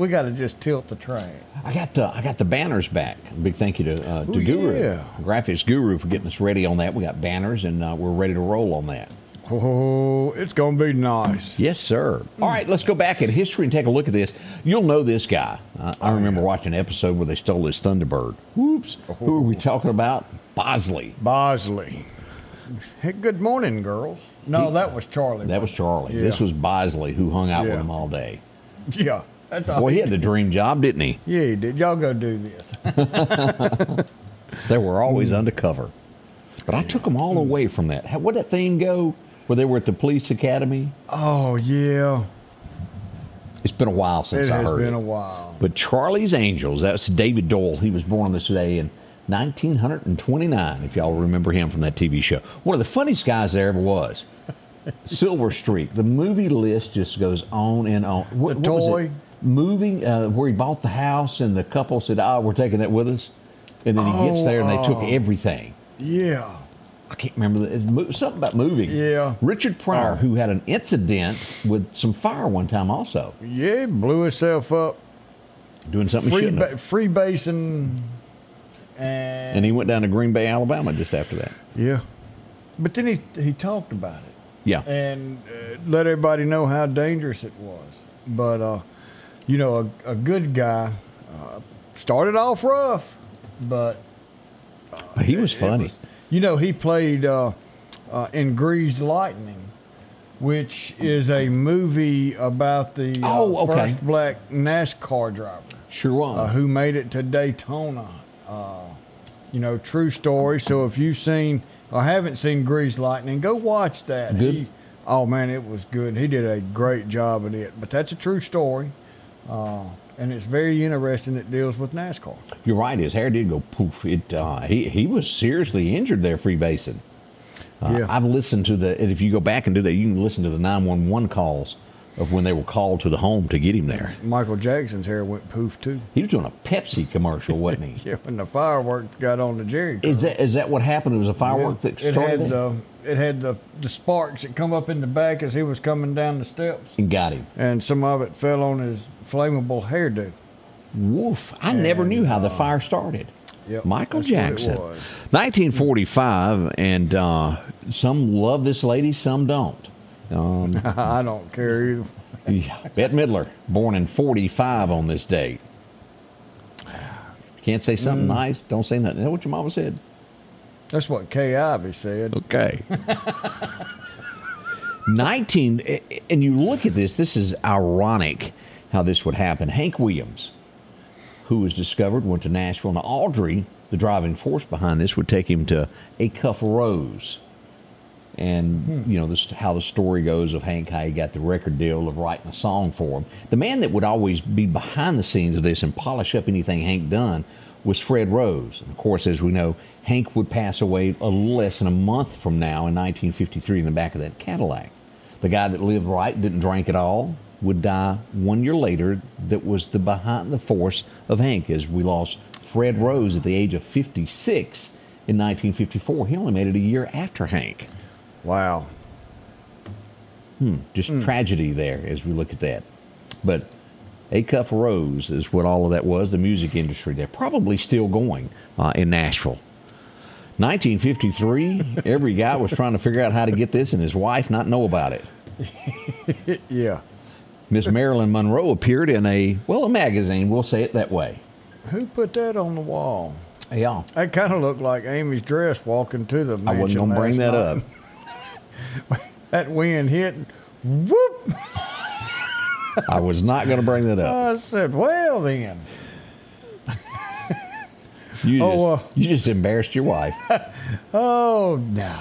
we got to just tilt the train. I got uh, I got the banners back. Big thank you to uh, to Ooh, Guru, yeah. Graphics Guru, for getting us ready on that. We got banners and uh, we're ready to roll on that. Oh, it's gonna be nice. Yes, sir. All right, let's go back in history and take a look at this. You'll know this guy. Uh, I remember watching an episode where they stole his Thunderbird. Whoops. Who are we talking about? Bosley. Bosley. Hey, good morning, girls. No, that was Charlie. That was Charlie. Yeah. This was Bosley who hung out with him all day. Yeah, that's all. Boy, he had the dream job, didn't he? Yeah, he did. Y'all go do this. They were Mm. always undercover. But I took them all away from that. How, where'd that thing go where they were at the police academy? Oh yeah, It's been a while since I heard it I has been a while. But Charlie's Angels, that's David Doyle. He was born this day in 1929, if y'all remember him from that TV show. One of the funniest guys there ever was. Silver Streak. The movie list just goes on and on. What, The it? toy? Moving, uh, where he bought the house and the couple said, oh, we're taking that with us. And then he gets Oh, there and they took oh. everything. Yeah, I can't remember the, something about moving. Yeah. Richard Pryor, Oh. who had an incident with some fire one time, also yeah, blew himself up. doing something he Free ba- free basing, and, And he went down to Green Bay, Alabama, just after that. yeah, but then he he talked about it Yeah, and uh, let everybody know how dangerous it was. But uh, you know, a, a good guy uh, started off rough, but he was It funny. was- you know, he played uh, uh, in Greased Lightning, which is a movie about the uh, Oh, okay. first black NASCAR driver sure was. uh, who made it to Daytona. Uh, you know, true story. So if you've seen or haven't seen Greased Lightning, go watch that. Good. He, oh man, it was good. He did a great job in it. But that's a true story. Uh, and it's very interesting. It deals with NASCAR. You're right. His hair did go poof. It uh, he he was seriously injured there freebasing. Uh, Yeah. I've listened to the. and If you go back and do that, you can listen to the 911 calls of when they were called to the home to get him there. Michael Jackson's hair went poof too. He was doing a Pepsi commercial, wasn't he? Yeah, when the fireworks got on the Jheri. curl. Is that is that what happened? It was a firework Yeah. that it started had it? the it had the the sparks that come up in the back as he was coming down the steps, and got him. and some of it fell on his flammable hairdo. Woof! I never knew how the fire started. Yep, Michael that's what it Jackson, 1945, and uh, some love this lady, some don't. Um, I don't care either. yeah, Bette Midler, born in 45 on this date. Can't say Mm. something nice, don't say nothing. Is that what your mama said? That's what Kay Ivey said. Okay. 19, and you look at this, this is ironic how this would happen. Hank Williams, who was discovered, went to Nashville. Now, Audrey, the driving force behind this, would take him to Acuff Rose. And, you know, this how the story goes of Hank, how he got the record deal of writing a song for him. The man that would always be behind the scenes of this and polish up anything Hank done was Fred Rose. And of course, as we know, Hank would pass away a less than a month from now in 1953 in the back of that Cadillac. The guy that lived right, didn't drink at all, would die one year later. That was the behind the force of Hank, as we lost Fred Rose at the age of 56 in 1954. He only made it a year after Hank. Wow. Hmm, just tragedy there as we look at that. But Acuff Rose is what all of that was, the music industry. They're probably still going uh, in Nashville. 1953, every guy was trying to figure out how to get this and his wife not know about it. Yeah. Miss Marilyn Monroe appeared in a, well, a magazine, we'll say it that way. Who put that on the wall? Yeah. That kind of looked like Amy's dress walking to the I wasn't going to bring that up. up. That wind hit. Whoop! I was not going to bring that up. I said, well then. You Oh, uh, you just embarrassed your wife. Oh no.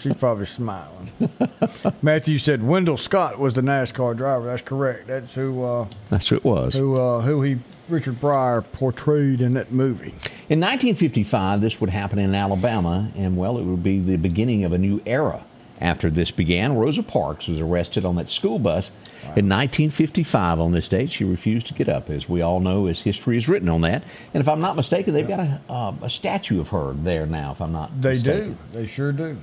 She's probably smiling. Matthew said Wendell Scott was the NASCAR driver. That's correct. That's who uh, That's who it was. who uh, who he Richard Pryor portrayed in that movie. In 1955, this would happen in Alabama, and well, it would be the beginning of a new era. After this began, Rosa Parks was arrested on that school bus in 1955. On this date, she refused to get up, as we all know, as history is written on that. And if I'm not mistaken, they've got a, uh, a statue of her there now. If I'm not They mistaken. do. They sure do.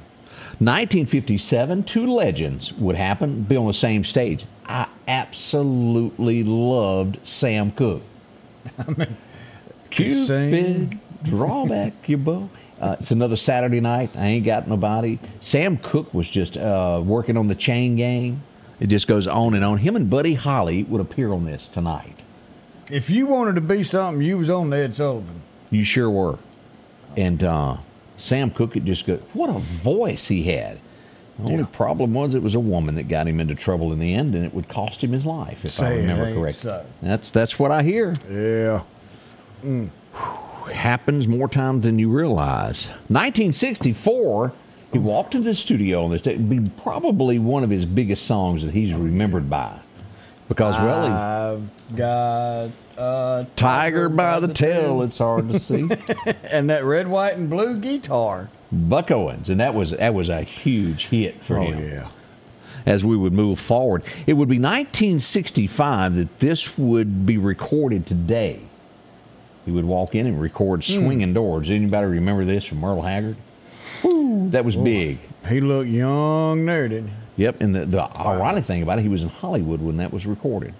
1957, two legends would happen, be on the same stage. I absolutely loved Sam Cooke. Cupid, sing. draw back your bow. Uh, it's another Saturday night. I ain't got nobody. Sam Cooke was just uh, working on the chain gang. It just goes on and on. Him and Buddy Holly would appear on this tonight. If you wanted to be something, you was on Ed Sullivan. You sure were. And uh, Sam Cooke, it just got What a voice he had. The only problem was it was a woman that got him into trouble in the end, and it would cost him his life, if I Say it remember correctly. so. That's that's what I hear. Yeah. Mm. Happens more times than you realize. 1964, he walked into the studio on this day. It'd be probably one of his biggest songs that he's oh, remembered by, because well, he, I've got a Tiger by the tail, it's hard to see. and that red, white, and blue guitar. Buck Owens, and that was that was a huge hit for Oh him. yeah. as we would move forward. It would be 1965 that this would be recorded today. He would walk in and record Hmm. Swinging Doors. Anybody remember this from Merle Haggard? Woo, that was big. He looked young there, didn't he? Yep, and the, the ironic thing about it, he was in Hollywood when that was recorded.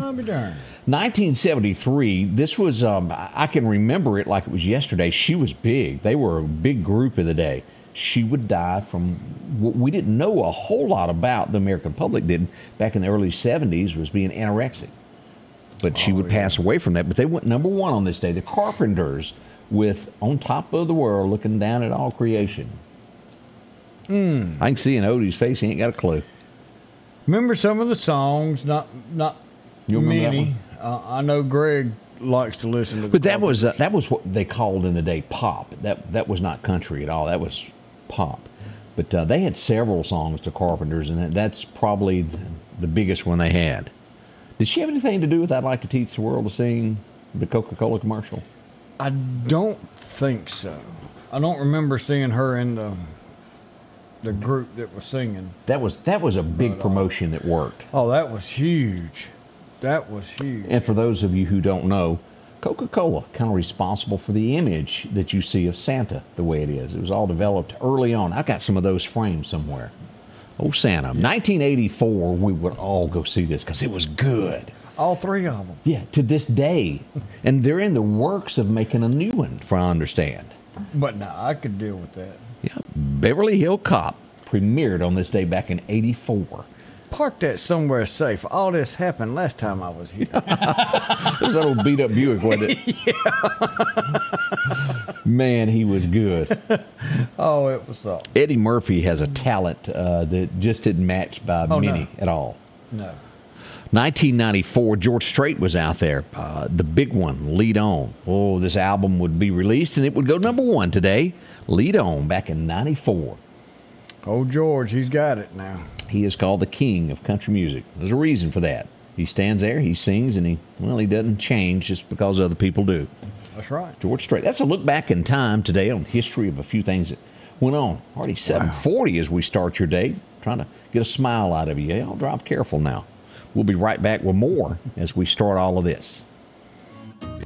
I'll be darned. 1973, this was, um, I can remember it like it was yesterday. She was big. They were a big group of the day. She would die from what we didn't know a whole lot about, the American public didn't, back in the early 70s, was being anorexic. But she would pass away from that. But they went number one on this day. The Carpenters with On Top of the World, looking down at all creation. I can see in Odie's face, he ain't got a clue. Remember some of the songs? Not not You remember that many. Uh, I know Greg likes to listen to. But that was uh, that was what they called in the day pop. That that was not country at all. That was pop. But uh, they had several songs, to Carpenters, and that's probably the biggest one they had. Did she have anything to do with "I'd Like to Teach the World to Sing"? The Coca-Cola commercial. I don't think so. I don't remember seeing her in the the group that was singing. That was that was a big promotion that worked. Oh, that was huge. That was huge. And for those of you who don't know, Coca-Cola kind of responsible for the image that you see of Santa the way it is. It was all developed early on. I've got some of those framed somewhere. Oh, Santa. 1984, we would all go see this because it was good. All three of them. Yeah, to this day. and they're in the works of making a new one, for I understand. But no, I could deal with that. Yeah, Beverly Hill Cop premiered on this day back in 84. Park that somewhere safe. All this happened last time I was here. It was that old beat up Buick, wasn't it? Man, he was good. oh, it was something. Eddie Murphy has a talent uh, that just didn't match by Oh, many no. at all. No. 1994, George Strait was out there. Uh, the big one, Lead On. Oh, this album would be released and it would go number one today. Lead On back in 94. Oh, George, he's got it now. He is called the king of country music. There's a reason for that. He stands there, he sings, and he, well, he doesn't change just because other people do. That's right. George Strait. That's a look back in time today on history of a few things that went on. Already 740 as we start your day. trying to get a smile out of you. Y'all drive careful now. We'll be right back with more as we start all of this.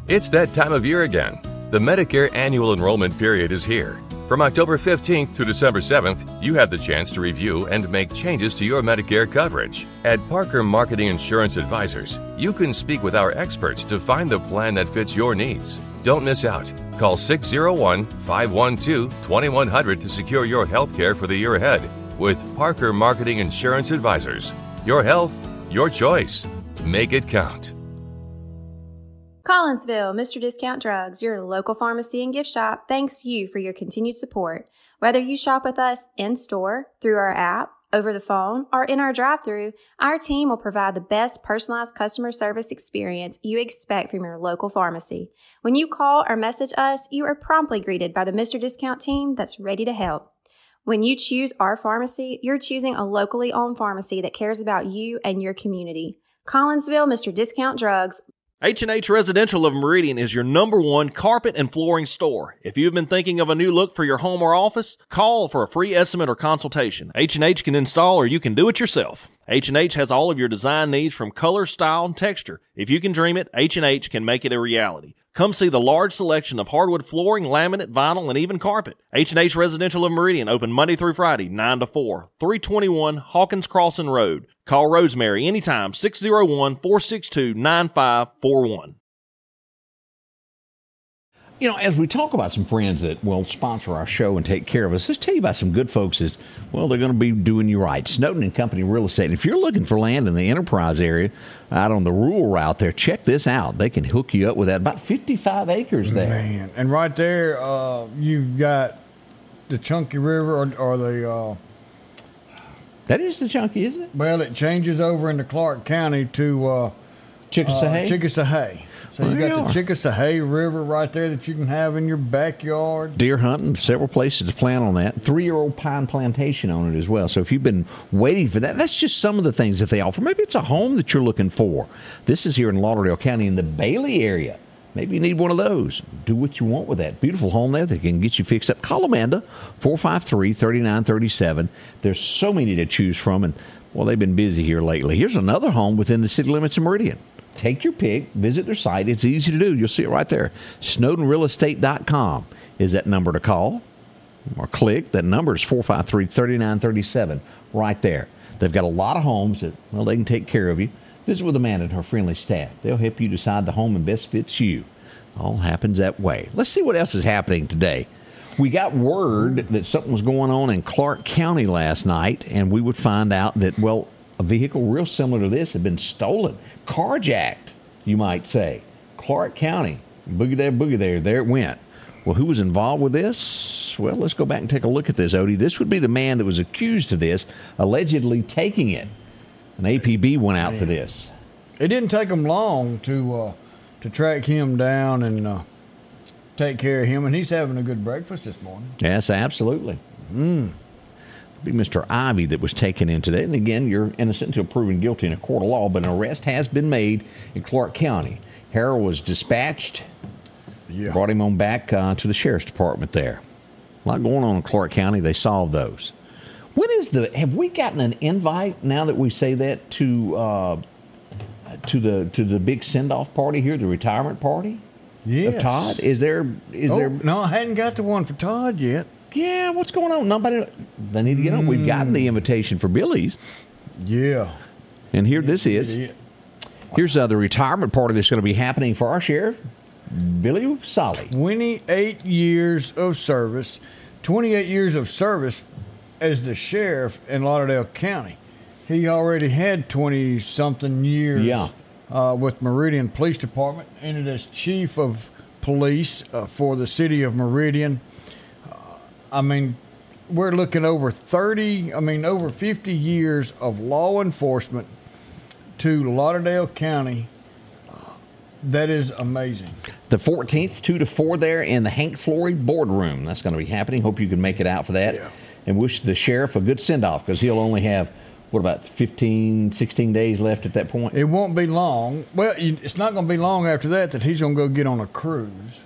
It's that time of year again. The Medicare annual enrollment period is here. From October 15th to December 7th, you have the chance to review and make changes to your Medicare coverage. At Parker Marketing Insurance Advisors, you can speak with our experts to find the plan that fits your needs. Don't miss out. Call 601 512 2100 to secure your health care for the year ahead with Parker Marketing Insurance Advisors. Your health, your choice. Make it count. Collinsville, Mr. Discount Drugs, your local pharmacy and gift shop, thanks you for your continued support. Whether you shop with us in store, through our app, over the phone, or in our drive through, our team will provide the best personalized customer service experience you expect from your local pharmacy. When you call or message us, you are promptly greeted by the Mr. Discount team that's ready to help. When you choose our pharmacy, you're choosing a locally owned pharmacy that cares about you and your community. Collinsville, Mr. Discount Drugs, H&H Residential of Meridian is your number one carpet and flooring store. If you've been thinking of a new look for your home or office, call for a free estimate or consultation. H&H can install or you can do it yourself. H&H has all of your design needs from color, style, and texture. If you can dream it, H&H can make it a reality. Come see the large selection of hardwood flooring, laminate, vinyl, and even carpet. H&H Residential of Meridian open Monday through Friday, 9 to 4, 321 Hawkins Crossing Road. Call Rosemary anytime, 601-462-9541. You know, as we talk about some friends that will sponsor our show and take care of us, let's tell you about some good folks. Is well, they're going to be doing you right. Snowden and Company Real Estate. If you're looking for land in the Enterprise area, out on the rural route there, check this out. They can hook you up with that. About 55 acres there. Man, and right there, uh, you've got the Chunky River or, or the. Uh, That is the chunky, isn't it? well, it changes over into Clarke County to uh, Chickasawhay. uh, Chickasawhay. So you there got you the Chickasawhay River right there that you can have in your backyard. deer hunting, several places to plant on that. Three year old pine plantation on it as well. So if you've been waiting for that, that's just some of the things that they offer. Maybe it's a home that you're looking for. This is here in Lauderdale County in the Bailey area. Maybe you need one of those. Do what you want with that. Beautiful home there that can get you fixed up. Call Amanda, 453 3937. There's so many to choose from, and well, they've been busy here lately. Here's another home within the city limits of Meridian. Take your pick, visit their site. It's easy to do. You'll see it right there. SnowdenRealEstate.com is that number to call or click. That number is 453 3937 right there. They've got a lot of homes that, well, they can take care of you. Visit with Amanda and her friendly staff. They'll help you decide the home that best fits you. All happens that way. Let's see what else is happening today. We got word that something was going on in Clarke County last night, and we would find out that, well, a vehicle real similar to this had been stolen, carjacked, you might say. Clarke County, boogie there, boogie there, there it went. Well, who was involved with this? Well, let's go back and take a look at this, Odie. This would be the man that was accused of this, allegedly taking it. An APB went out for this. It didn't take them long to uh, to track him down and uh, take care of him, and he's having a good breakfast this morning. Yes, absolutely. Mm. Be Mr. Ivy that was taken into that. And again, you're innocent until proven guilty in a court of law, but an arrest has been made in Clarke County. Harrell was dispatched, Yeah. brought him on back uh, to the sheriff's department there. A lot going on in Clarke County. They solved those. When is the? Have we gotten an invite now that we say that to uh, to the to the big send off party here, the retirement party Yes. of Todd? Is there? Is Oh, there? no, I hadn't got the one for Todd yet. Yeah, what's going on? Nobody. They need to get on. We've gotten the invitation for Billy's, Yeah. and here this is. Here's uh, the retirement party that's going to be happening for our sheriff, Billy Sollie. 28 years of service, 28 years of service as the sheriff in Lauderdale County. He already had 20 something years Yeah. uh, with Meridian Police Department, ended as chief of police uh, for the city of Meridian. I mean, we're looking over 30, I mean, over 50 years of law enforcement to Lauderdale County. That is amazing. The 14th, 2 to 4 there in the Hank Flory boardroom. That's going to be happening. Hope you can make it out for that. Yeah. And wish the sheriff a good send off because he'll only have, what, about 15, 16 days left at that point? It won't be long. Well, it's not going to be long after that that he's going to go get on a cruise.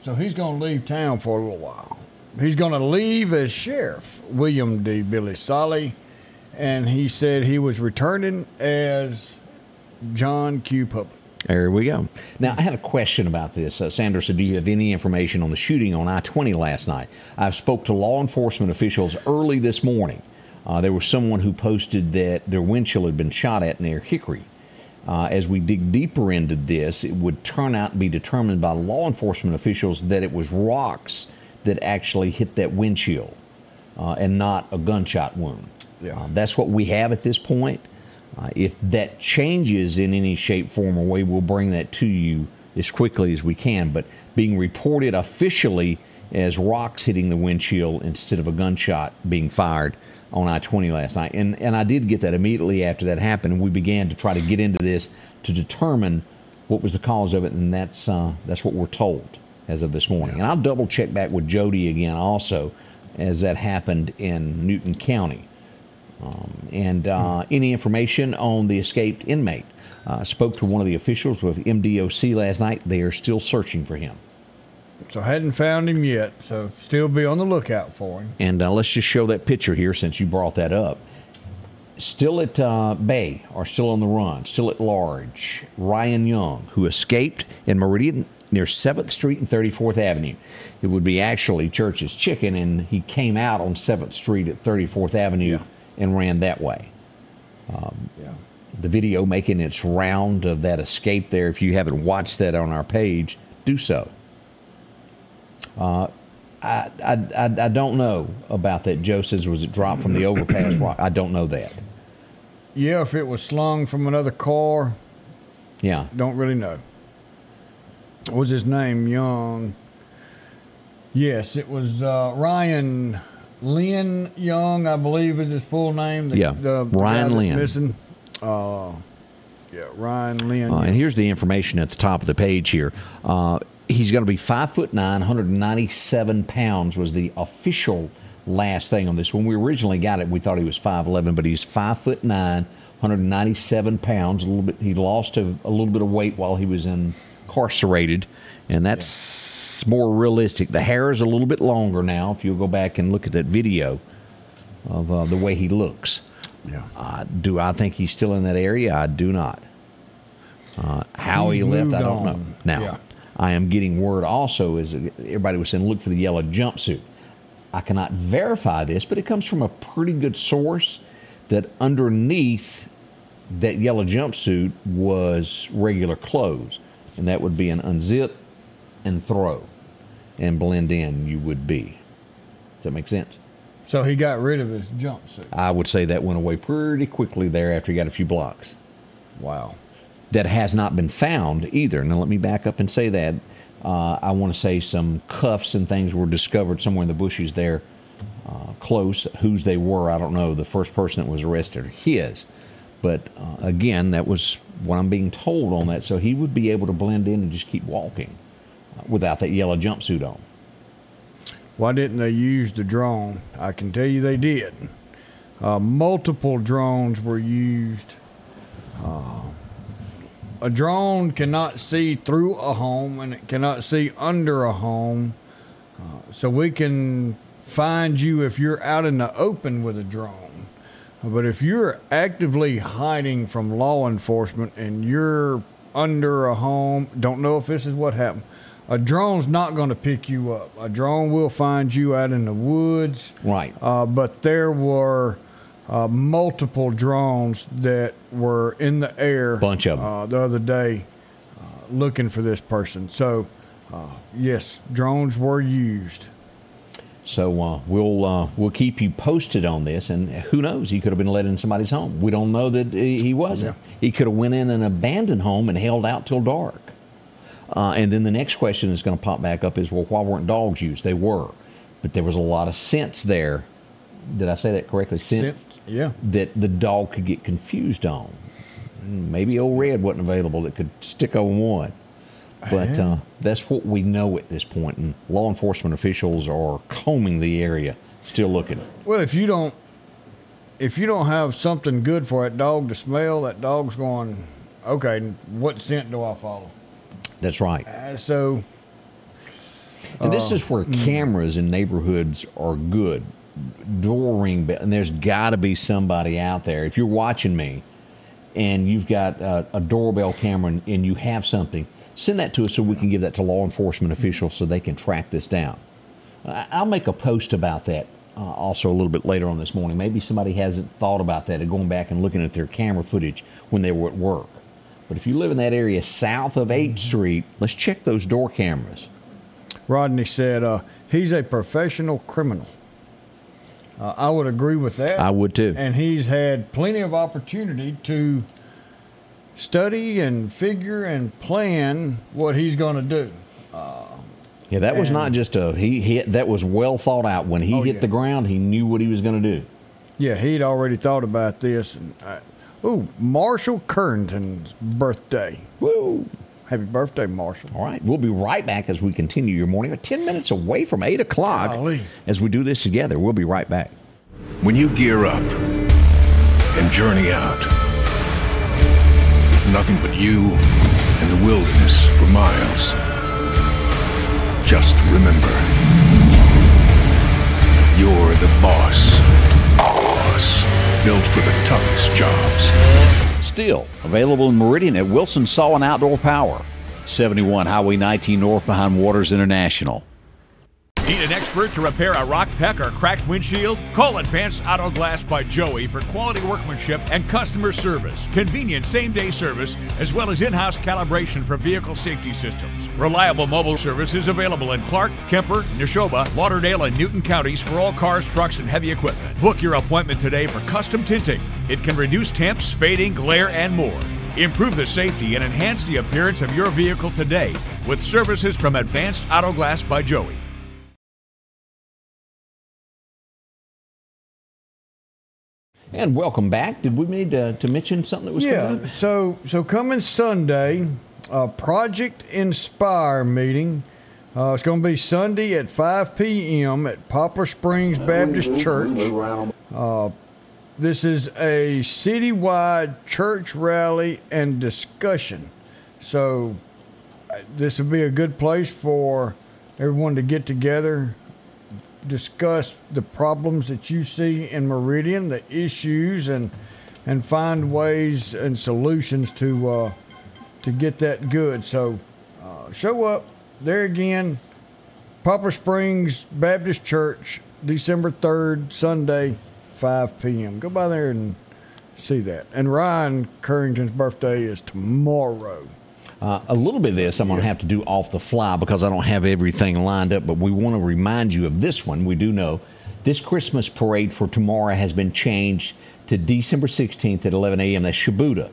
So he's going to leave town for a little while. He's going to leave as sheriff, William D. Billy Sollie, and he said he was returning as John Q. Public. There we go. Now, I had a question about this. Uh, Sandra said, do you have any information on the shooting on I-20 last night? I've spoke to law enforcement officials early this morning. Uh, there was someone who posted that their windshield had been shot at near Hickory. Uh, as we dig deeper into this, it would turn out to be determined by law enforcement officials that it was rocks that actually hit that windshield uh, and not a gunshot wound. Yeah. Uh, that's what we have at this point. Uh, if that changes in any shape, form, or way, we'll bring that to you as quickly as we can. But being reported officially as rocks hitting the windshield instead of a gunshot being fired on I 20 last night. And, and I did get that immediately after that happened. We began to try to get into this to determine what was the cause of it. And that's, uh, that's what we're told as of this morning. And I'll double check back with Jody again also as that happened in Newton County. Um, and uh, any information on the escaped inmate. Uh, spoke to one of the officials with MDOC last night. They are still searching for him. So hadn't found him yet. So still be on the lookout for him. And uh, let's just show that picture here since you brought that up. Still at uh, Bay, or still on the run, still at large, Ryan Young, who escaped in Meridian near 7th Street and 34th Avenue. It would be actually Church's Chicken, and he came out on 7th Street at 34th Avenue and ran that way. Um, Yeah. the video making its round of that escape there. If you haven't watched that on our page, do so. Uh, I, I, I, I don't know about that. Joe says, was it dropped from the overpass rock? I don't know that. Yeah, if it was slung from another car, Yeah. don't really know. What was his name? Young. Yes, it was uh, Ryan Lynn Young, I believe is his full name. The, Yeah, the Ryan Lynn. Missing. Uh, yeah, Ryan Lynn. Uh, and here's the information at the top of the page here. Uh, he's going to be five foot nine, 197 pounds was the official last thing on this. When we originally got it, we thought he was 5'11, but he's five foot nine, 197 pounds. A little bit. He lost a, a little bit of weight while he was incarcerated, and that's more realistic. The hair is a little bit longer now. If you'll go back and look at that video of uh, the way he looks. Yeah. Uh, do I think he's still in that area? I do not. Uh, how he He's left, I don't know. Now, Yeah. I am getting word also is everybody was saying look for the yellow jumpsuit. I cannot verify this, but it comes from a pretty good source that underneath that yellow jumpsuit was regular clothes, and that would be an unzip and throw and blend in. You would be. Does that make sense? So he got rid of his jumpsuit. I would say that went away pretty quickly there after he got a few blocks. Wow. That has not been found either. Now, let me back up and say that. Uh, I want to say some cuffs and things were discovered somewhere in the bushes there uh, close. Whose they were, I don't know. The first person that was arrested, his. But uh, again, that was what I'm being told on that. So he would be able to blend in and just keep walking uh, without that yellow jumpsuit on. Why didn't they use the drone? I can tell you they did. Uh, multiple drones were used. Uh, a drone cannot see through a home and it cannot see under a home. Uh, so we can find you if you're out in the open with a drone. But if you're actively hiding from law enforcement and you're under a home, don't know if this is what happened. A drone's not going to pick you up. A drone will find you out in the woods. Right. Uh, but there were uh, multiple drones that were in the air. Bunch of 'em. Uh, the other day, uh, looking for this person. So, uh, yes, drones were used. So uh, we'll uh, we'll keep you posted on this, and who knows? He could have been let in somebody's home. We don't know that he wasn't. He could have went in an abandoned home and held out till dark. Uh, and then the next question is going to pop back up is, well, why weren't dogs used? They were, but there was a lot of sense there. Did I say that correctly? Sense, yeah. that the dog could get confused on. Maybe old Red wasn't available that could stick on one. But uh, that's what we know at this point, and law enforcement officials are combing the area, still looking. Well, if you don't, if you don't have something good for that dog to smell, that dog's going. Okay, what scent do I follow? That's right. Uh, so And this is where cameras in neighborhoods are good. door ring bell, and there's got to be somebody out there. If you're watching me, and you've got a, a doorbell camera and, and you have something, send that to us so we can give that to law enforcement officials so they can track this down. I'll make a post about that uh, also a little bit later on this morning. Maybe somebody hasn't thought about that and going back and looking at their camera footage when they were at work. But if you live in that area south of 8th Street, let's check those door cameras. Rodney said uh, he's a professional criminal. Uh, I would agree with that. I would too. And he's had plenty of opportunity to study and figure and plan what he's going to do. Yeah, that was not just a he hit. That was well thought out. When he Oh, hit yeah. the ground, he knew what he was going to do. Yeah, he'd already thought about this. And uh, oh, Marshall Currington's birthday. Woo! Happy birthday, Marshall. All right, we'll be right back as we continue your morning. We're ten minutes away from eight o'clock Golly. as we do this together. We'll be right back. When you gear up and journey out, with nothing but you and the wilderness for miles, just remember you're the boss. Boss. Built for the toughest jobs. Still available in Meridian at Wilson Saw and Outdoor Power. 71 Highway 19 North behind Waters International. Need an expert to repair a rock peck or cracked windshield? Call Advanced Auto Glass by Joey for quality workmanship and customer service. Convenient same day service, as well as in house calibration for vehicle safety systems. Reliable mobile service is available in Clarke, Kemper, Neshoba, Lauderdale, and Newton counties for all cars, trucks, and heavy equipment. Book your appointment today for custom tinting. It can reduce temps, fading, glare, and more. Improve the safety and enhance the appearance of your vehicle today with services from Advanced Auto Glass by Joey. And welcome back. Did we need to, to mention something that was coming Yeah. up? So so coming Sunday, uh, Project Inspire meeting. Uh, it's going to be Sunday at 5 p.m. at Poplar Springs Baptist Church. Uh, this is a citywide church rally and discussion. So uh, this would be a good place for everyone to get together, discuss the problems that you see in Meridian, the issues, and and find ways and solutions to uh, to get that good. So uh, show up there again, Poplar Springs Baptist Church, December third, Sunday, five p.m. Go by there and see that. And Ryan Currington's birthday is tomorrow. Uh, a little bit of this I'm going to have to do off the fly because I don't have everything lined up, but we want to remind you of this one. We do know this Christmas parade for tomorrow has been changed to December 16th at 11 a.m. That's Shubuta.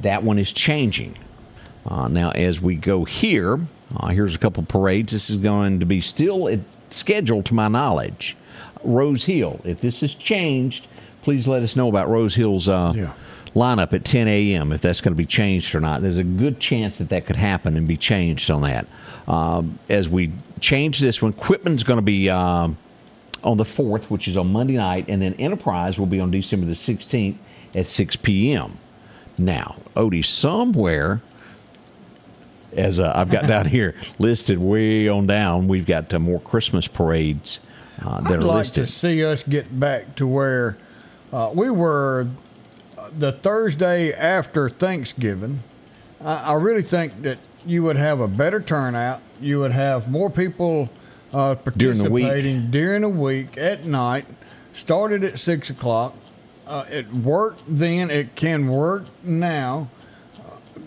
That one is changing. Uh, now, as we go here, uh, here's a couple parades. This is going to be still scheduled to my knowledge. Rose Hill. If this is changed, please let us know about Rose Hill's uh, Yeah. Lineup at 10 a.m. if that's going to be changed or not. There's a good chance that that could happen and be changed on that. Um, as we change this one, Quitman's going to be um, on the 4th, which is on Monday night, and then Enterprise will be on December the 16th at 6 p.m. Now, Odie, somewhere, as uh, I've got down here listed way on down, we've got uh, more Christmas parades uh, that I'd are like listed. to see us get back to where uh, we were the Thursday after Thanksgiving. I, I really think that you would have a better turnout. You would have more people uh, During the participating during the week at night. Started at six o'clock. Uh, it worked then. It can work now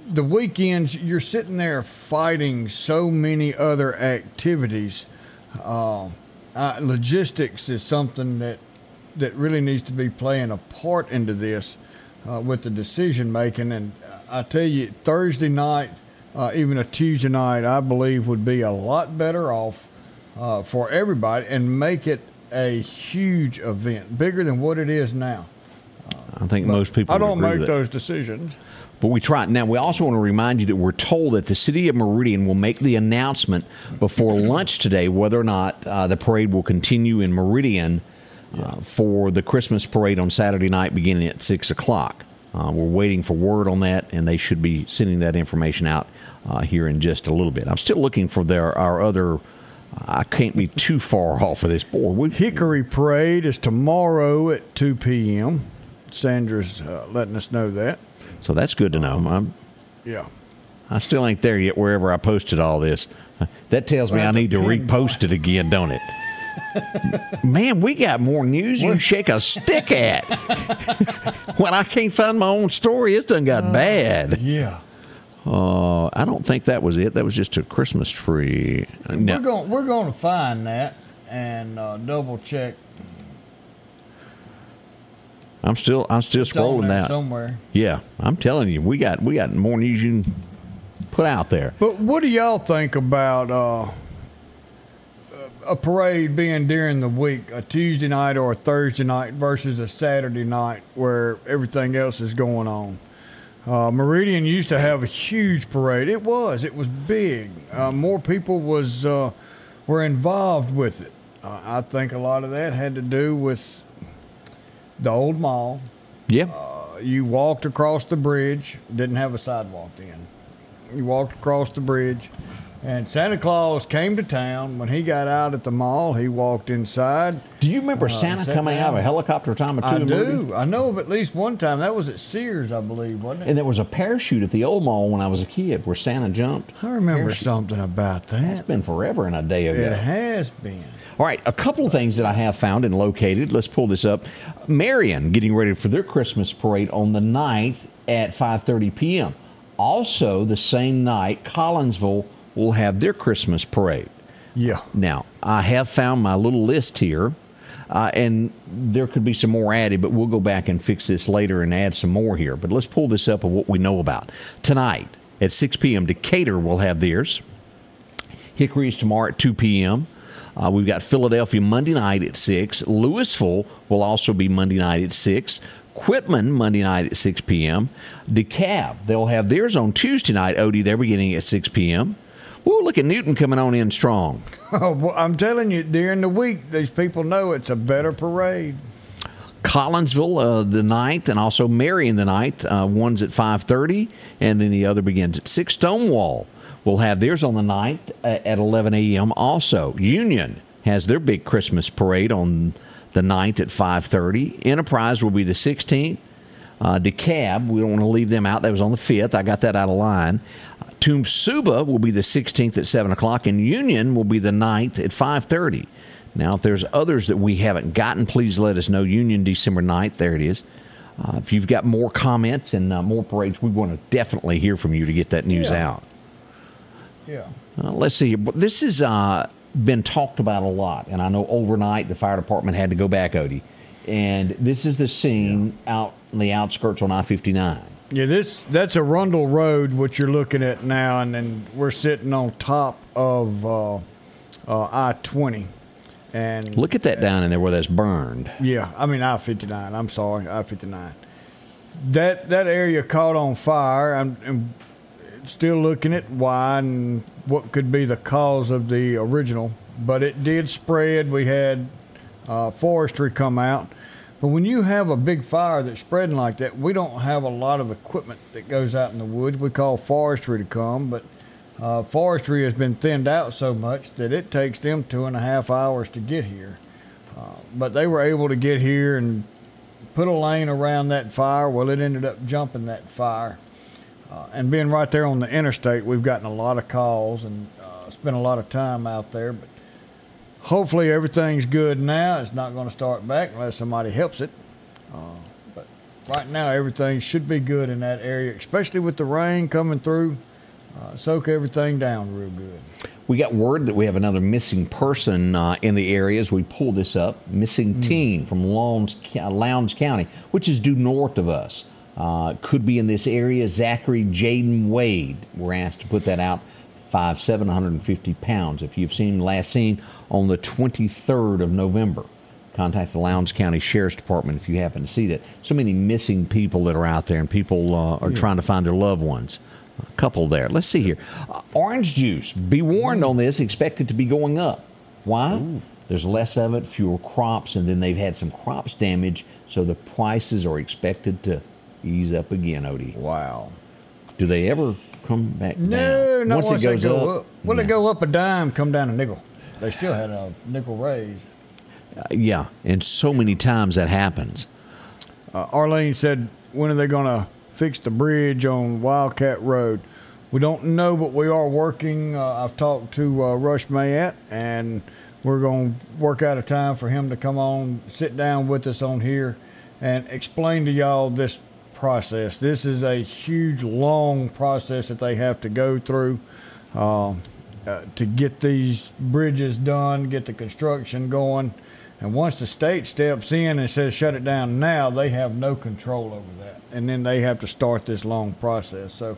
the weekends you're sitting there fighting so many other activities. Uh, uh, logistics is something that that really needs to be playing a part into this uh, with the decision making. And I tell you, Thursday night, uh, even a Tuesday night, I believe would be a lot better off uh, for everybody and make it a huge event, bigger than what it is now. I think most people. I don't make those decisions. But we try. Now, we also want to remind you that we're told that the city of Meridian will make the announcement before lunch today whether or not uh, the parade will continue in Meridian uh, for the Christmas parade on Saturday night beginning at 6 o'clock. Uh, we're waiting for word on that, and they should be sending that information out uh, here in just a little bit. I'm still looking for their our other I can't be too far off of this board. We, Hickory Parade is tomorrow at 2 p.m. Sandra's uh, letting us know that. so that's good to know. I'm, Yeah. I still ain't there yet. Wherever I posted all this, that tells me I need to repost it again, don't it? Man, we got more news you shake a stick at. when I can't find my own story, it's done got bad. Yeah. Uh, I don't think that was it. That was just a Christmas tree. No. We're going we're going to find that and uh, double check. I'm still I'm still It's scrolling down. somewhere. Yeah, I'm telling you, we got we got more news you can put out there. But what do y'all think about uh, a parade being during the week, a Tuesday night or a Thursday night versus a Saturday night where everything else is going on? Uh, Meridian used to have a huge parade. It was. It was big. Uh, more people was uh, were involved with it. Uh, I think a lot of that had to do with the old mall. Yeah, Uh, you walked across the bridge, didn't have a sidewalk then. You walked across the bridge, and Santa Claus came to town. When he got out at the mall, he walked inside. Do you remember Uh, Santa coming out of a helicopter time? I do. I know of at least one time. That was at Sears, I believe, wasn't it? And there was a parachute at the old mall when I was a kid where Santa jumped. I remember Parachute. something about It's That's been forever and a day ago. It has been. All right, a couple of things that I have found and located. Let's pull this up. Marion getting ready for their Christmas parade on the 9th at 5:30 p.m. Also, the same night, Collinsville will have their Christmas parade. Yeah. Now, I have found my little list here, uh, and there could be some more added, but we'll go back and fix this later and add some more here. But let's pull this up of what we know about. Tonight at 6 p.m., Decatur will have theirs. Hickory's tomorrow at 2 p.m. Uh, we've got Philadelphia Monday night at 6. Louisville will also be Monday night at 6. Quitman Monday night at 6 p.m. DeKalb, they'll have theirs on Tuesday night. Odie, they're beginning at 6 p.m. Woo, look at Newton coming on in strong. Oh, well, I'm telling you, during the week, these people know it's a better parade. Collinsville uh, the 9th and also Marion the 9th. Uh, one's at 5.30 and then the other begins at 6. Stonewall will have theirs on the 9th uh, at 11 a.m. also. Union has their big Christmas parade on the 9th at 5.30. Enterprise will be the 16th. Uh, DeKalb, we don't want to leave them out. That was on the 5th. I got that out of line. Toomsuba will be the 16th at 7 o'clock, and Union will be the 9th at 5.30. Now, if there's others that we haven't gotten, please let us know. Union, December 9th, there it is. Uh, if you've got more comments and uh, more parades, we want to definitely hear from you to get that news Yeah. out. Yeah. Uh, let's see This has uh, been talked about a lot, and I know overnight the fire department had to go back, Odie. And this is the scene out in the outskirts on I 59. Yeah, this that's a Rundle Road, what you're looking at now, and then we're sitting on top of uh, uh, I-20, and Look at that down in there where that's burned. yeah, I mean I-59. I'm sorry, I-59. That that area caught on fire. I'm, I'm still looking at why and what could be the cause of the original, but it did spread. We had uh, forestry come out. But when you have a big fire that's spreading like that, we don't have a lot of equipment that goes out in the woods. We call forestry to come, but uh, forestry has been thinned out so much that it takes them two and a half hours to get here. Uh, but they were able to get here and put a lane around that fire. Well, it ended up jumping that fire. Uh, and being right there on the interstate, we've gotten a lot of calls and uh, spent a lot of time out there. But hopefully everything's good now. It's not going to start back unless somebody helps it. Uh, but right now, everything should be good in that area, especially with the rain coming through. Uh, soak everything down real good. We got word that we have another missing person uh, in the area as we pull this up. Missing teen from Lowndes, Lowndes County, which is due north of us. Uh, could be in this area. Zachary Jaden Wade. We're asked to put that out. 5'7", 150 pounds. If you've seen last seen on the 23rd of November, contact the Lowndes County Sheriff's Department if you happen to see that. So many missing people that are out there, and people uh, are trying to find their loved ones. A couple there. Let's see here. Uh, orange juice. Be warned on this. Expected to be going up. Why? There's less of it, fewer crops, and then they've had some crops damage, so the prices are expected to ease up again. Odie. Wow. Do they ever come back No, down? not once, once, it goes go up. up. Well, they no. go up a dime, come down a nickel. they still had a nickel raise. Uh, yeah, and so many times that happens. Uh, Arlene said, "When are they going to fix the bridge on Wildcat Road?" We don't know, but we are working. Uh, I've talked to uh, Rush Mayette, and we're going to work out a time for him to come on, sit down with us on here, and explain to y'all this process. This is a huge, long process that they have to go through uh, uh, to get these bridges done, get the construction going. And once the state steps in and says shut it down now, they have no control over that. And then they have to start this long process. So,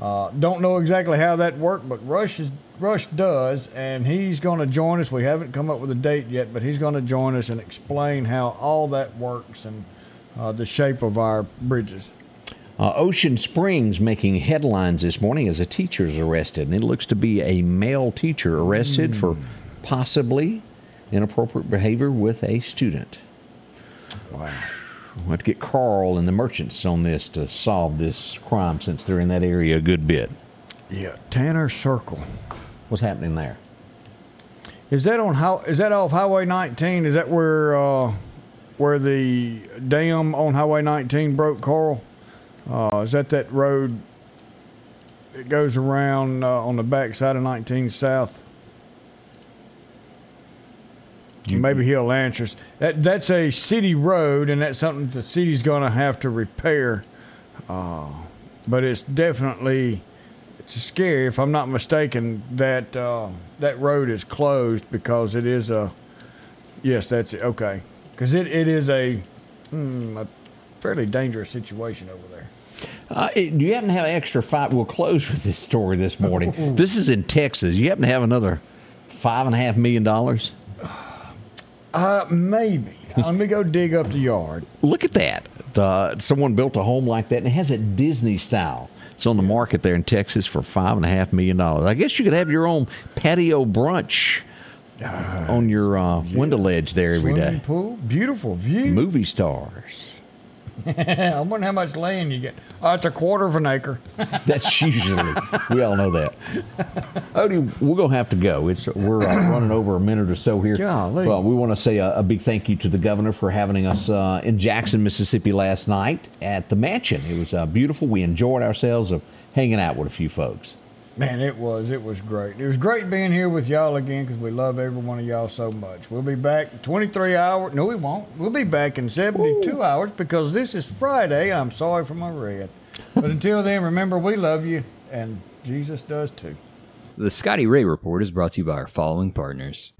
uh, don't know exactly how that worked, but Rush is, Rush does, and he's going to join us. We haven't come up with a date yet, but he's going to join us and explain how all that works and uh, the shape of our bridges. Uh, Ocean Springs making headlines this morning as a teacher is arrested, and it looks to be a male teacher arrested mm. for possibly inappropriate behavior with a student. Wow. We'll have to get Carl and the merchants on this to solve this crime since they're in that area a good bit. Yeah, Tanner Circle. What's happening there? Is that on how? Is that off Highway 19? Is that where uh, where the dam on Highway 19 broke, Carl? Uh, is that that road? that goes around uh, on the back side of 19 South. Maybe he'll answer. That that's a city road, and that's something the city's going to have to repair. Uh, but it's definitely it's scary. If I'm not mistaken, that uh, that road is closed because it is a. Yes, that's it. Okay, because it, it is a, hmm, a fairly dangerous situation over there. Uh, do you happen to have extra five? We'll close with this story this morning. this is in Texas. You happen to have another five and a half million dollars? Uh, maybe. Let me go dig up the yard. Look at that. The, someone built a home like that, and it has a Disney style. It's on the market there in Texas for five and a half million dollars. I guess you could have your own patio brunch uh, on your uh, window ledge there every day. Pool, beautiful view. Movie stars. I wonder how much land you get. Oh, it's a quarter of an acre. That's usually we all know that. Odie, we're gonna have to go. It's we're uh, running over a minute or so here. Golly. Well, we want to say a, a, big thank you to the governor for having us uh, in Jackson, Mississippi last night at the mansion. It was uh, beautiful. We enjoyed ourselves of hanging out with a few folks. Man, it was. It was great. It was great being here with y'all again because we love every one of y'all so much. We'll be back 23 hours. No, we won't. We'll be back in 72 Ooh. hours because this is Friday. I'm sorry for my red. But until then, remember, we love you, and Jesus does too. The Scotty Ray Report is brought to you by our following partners.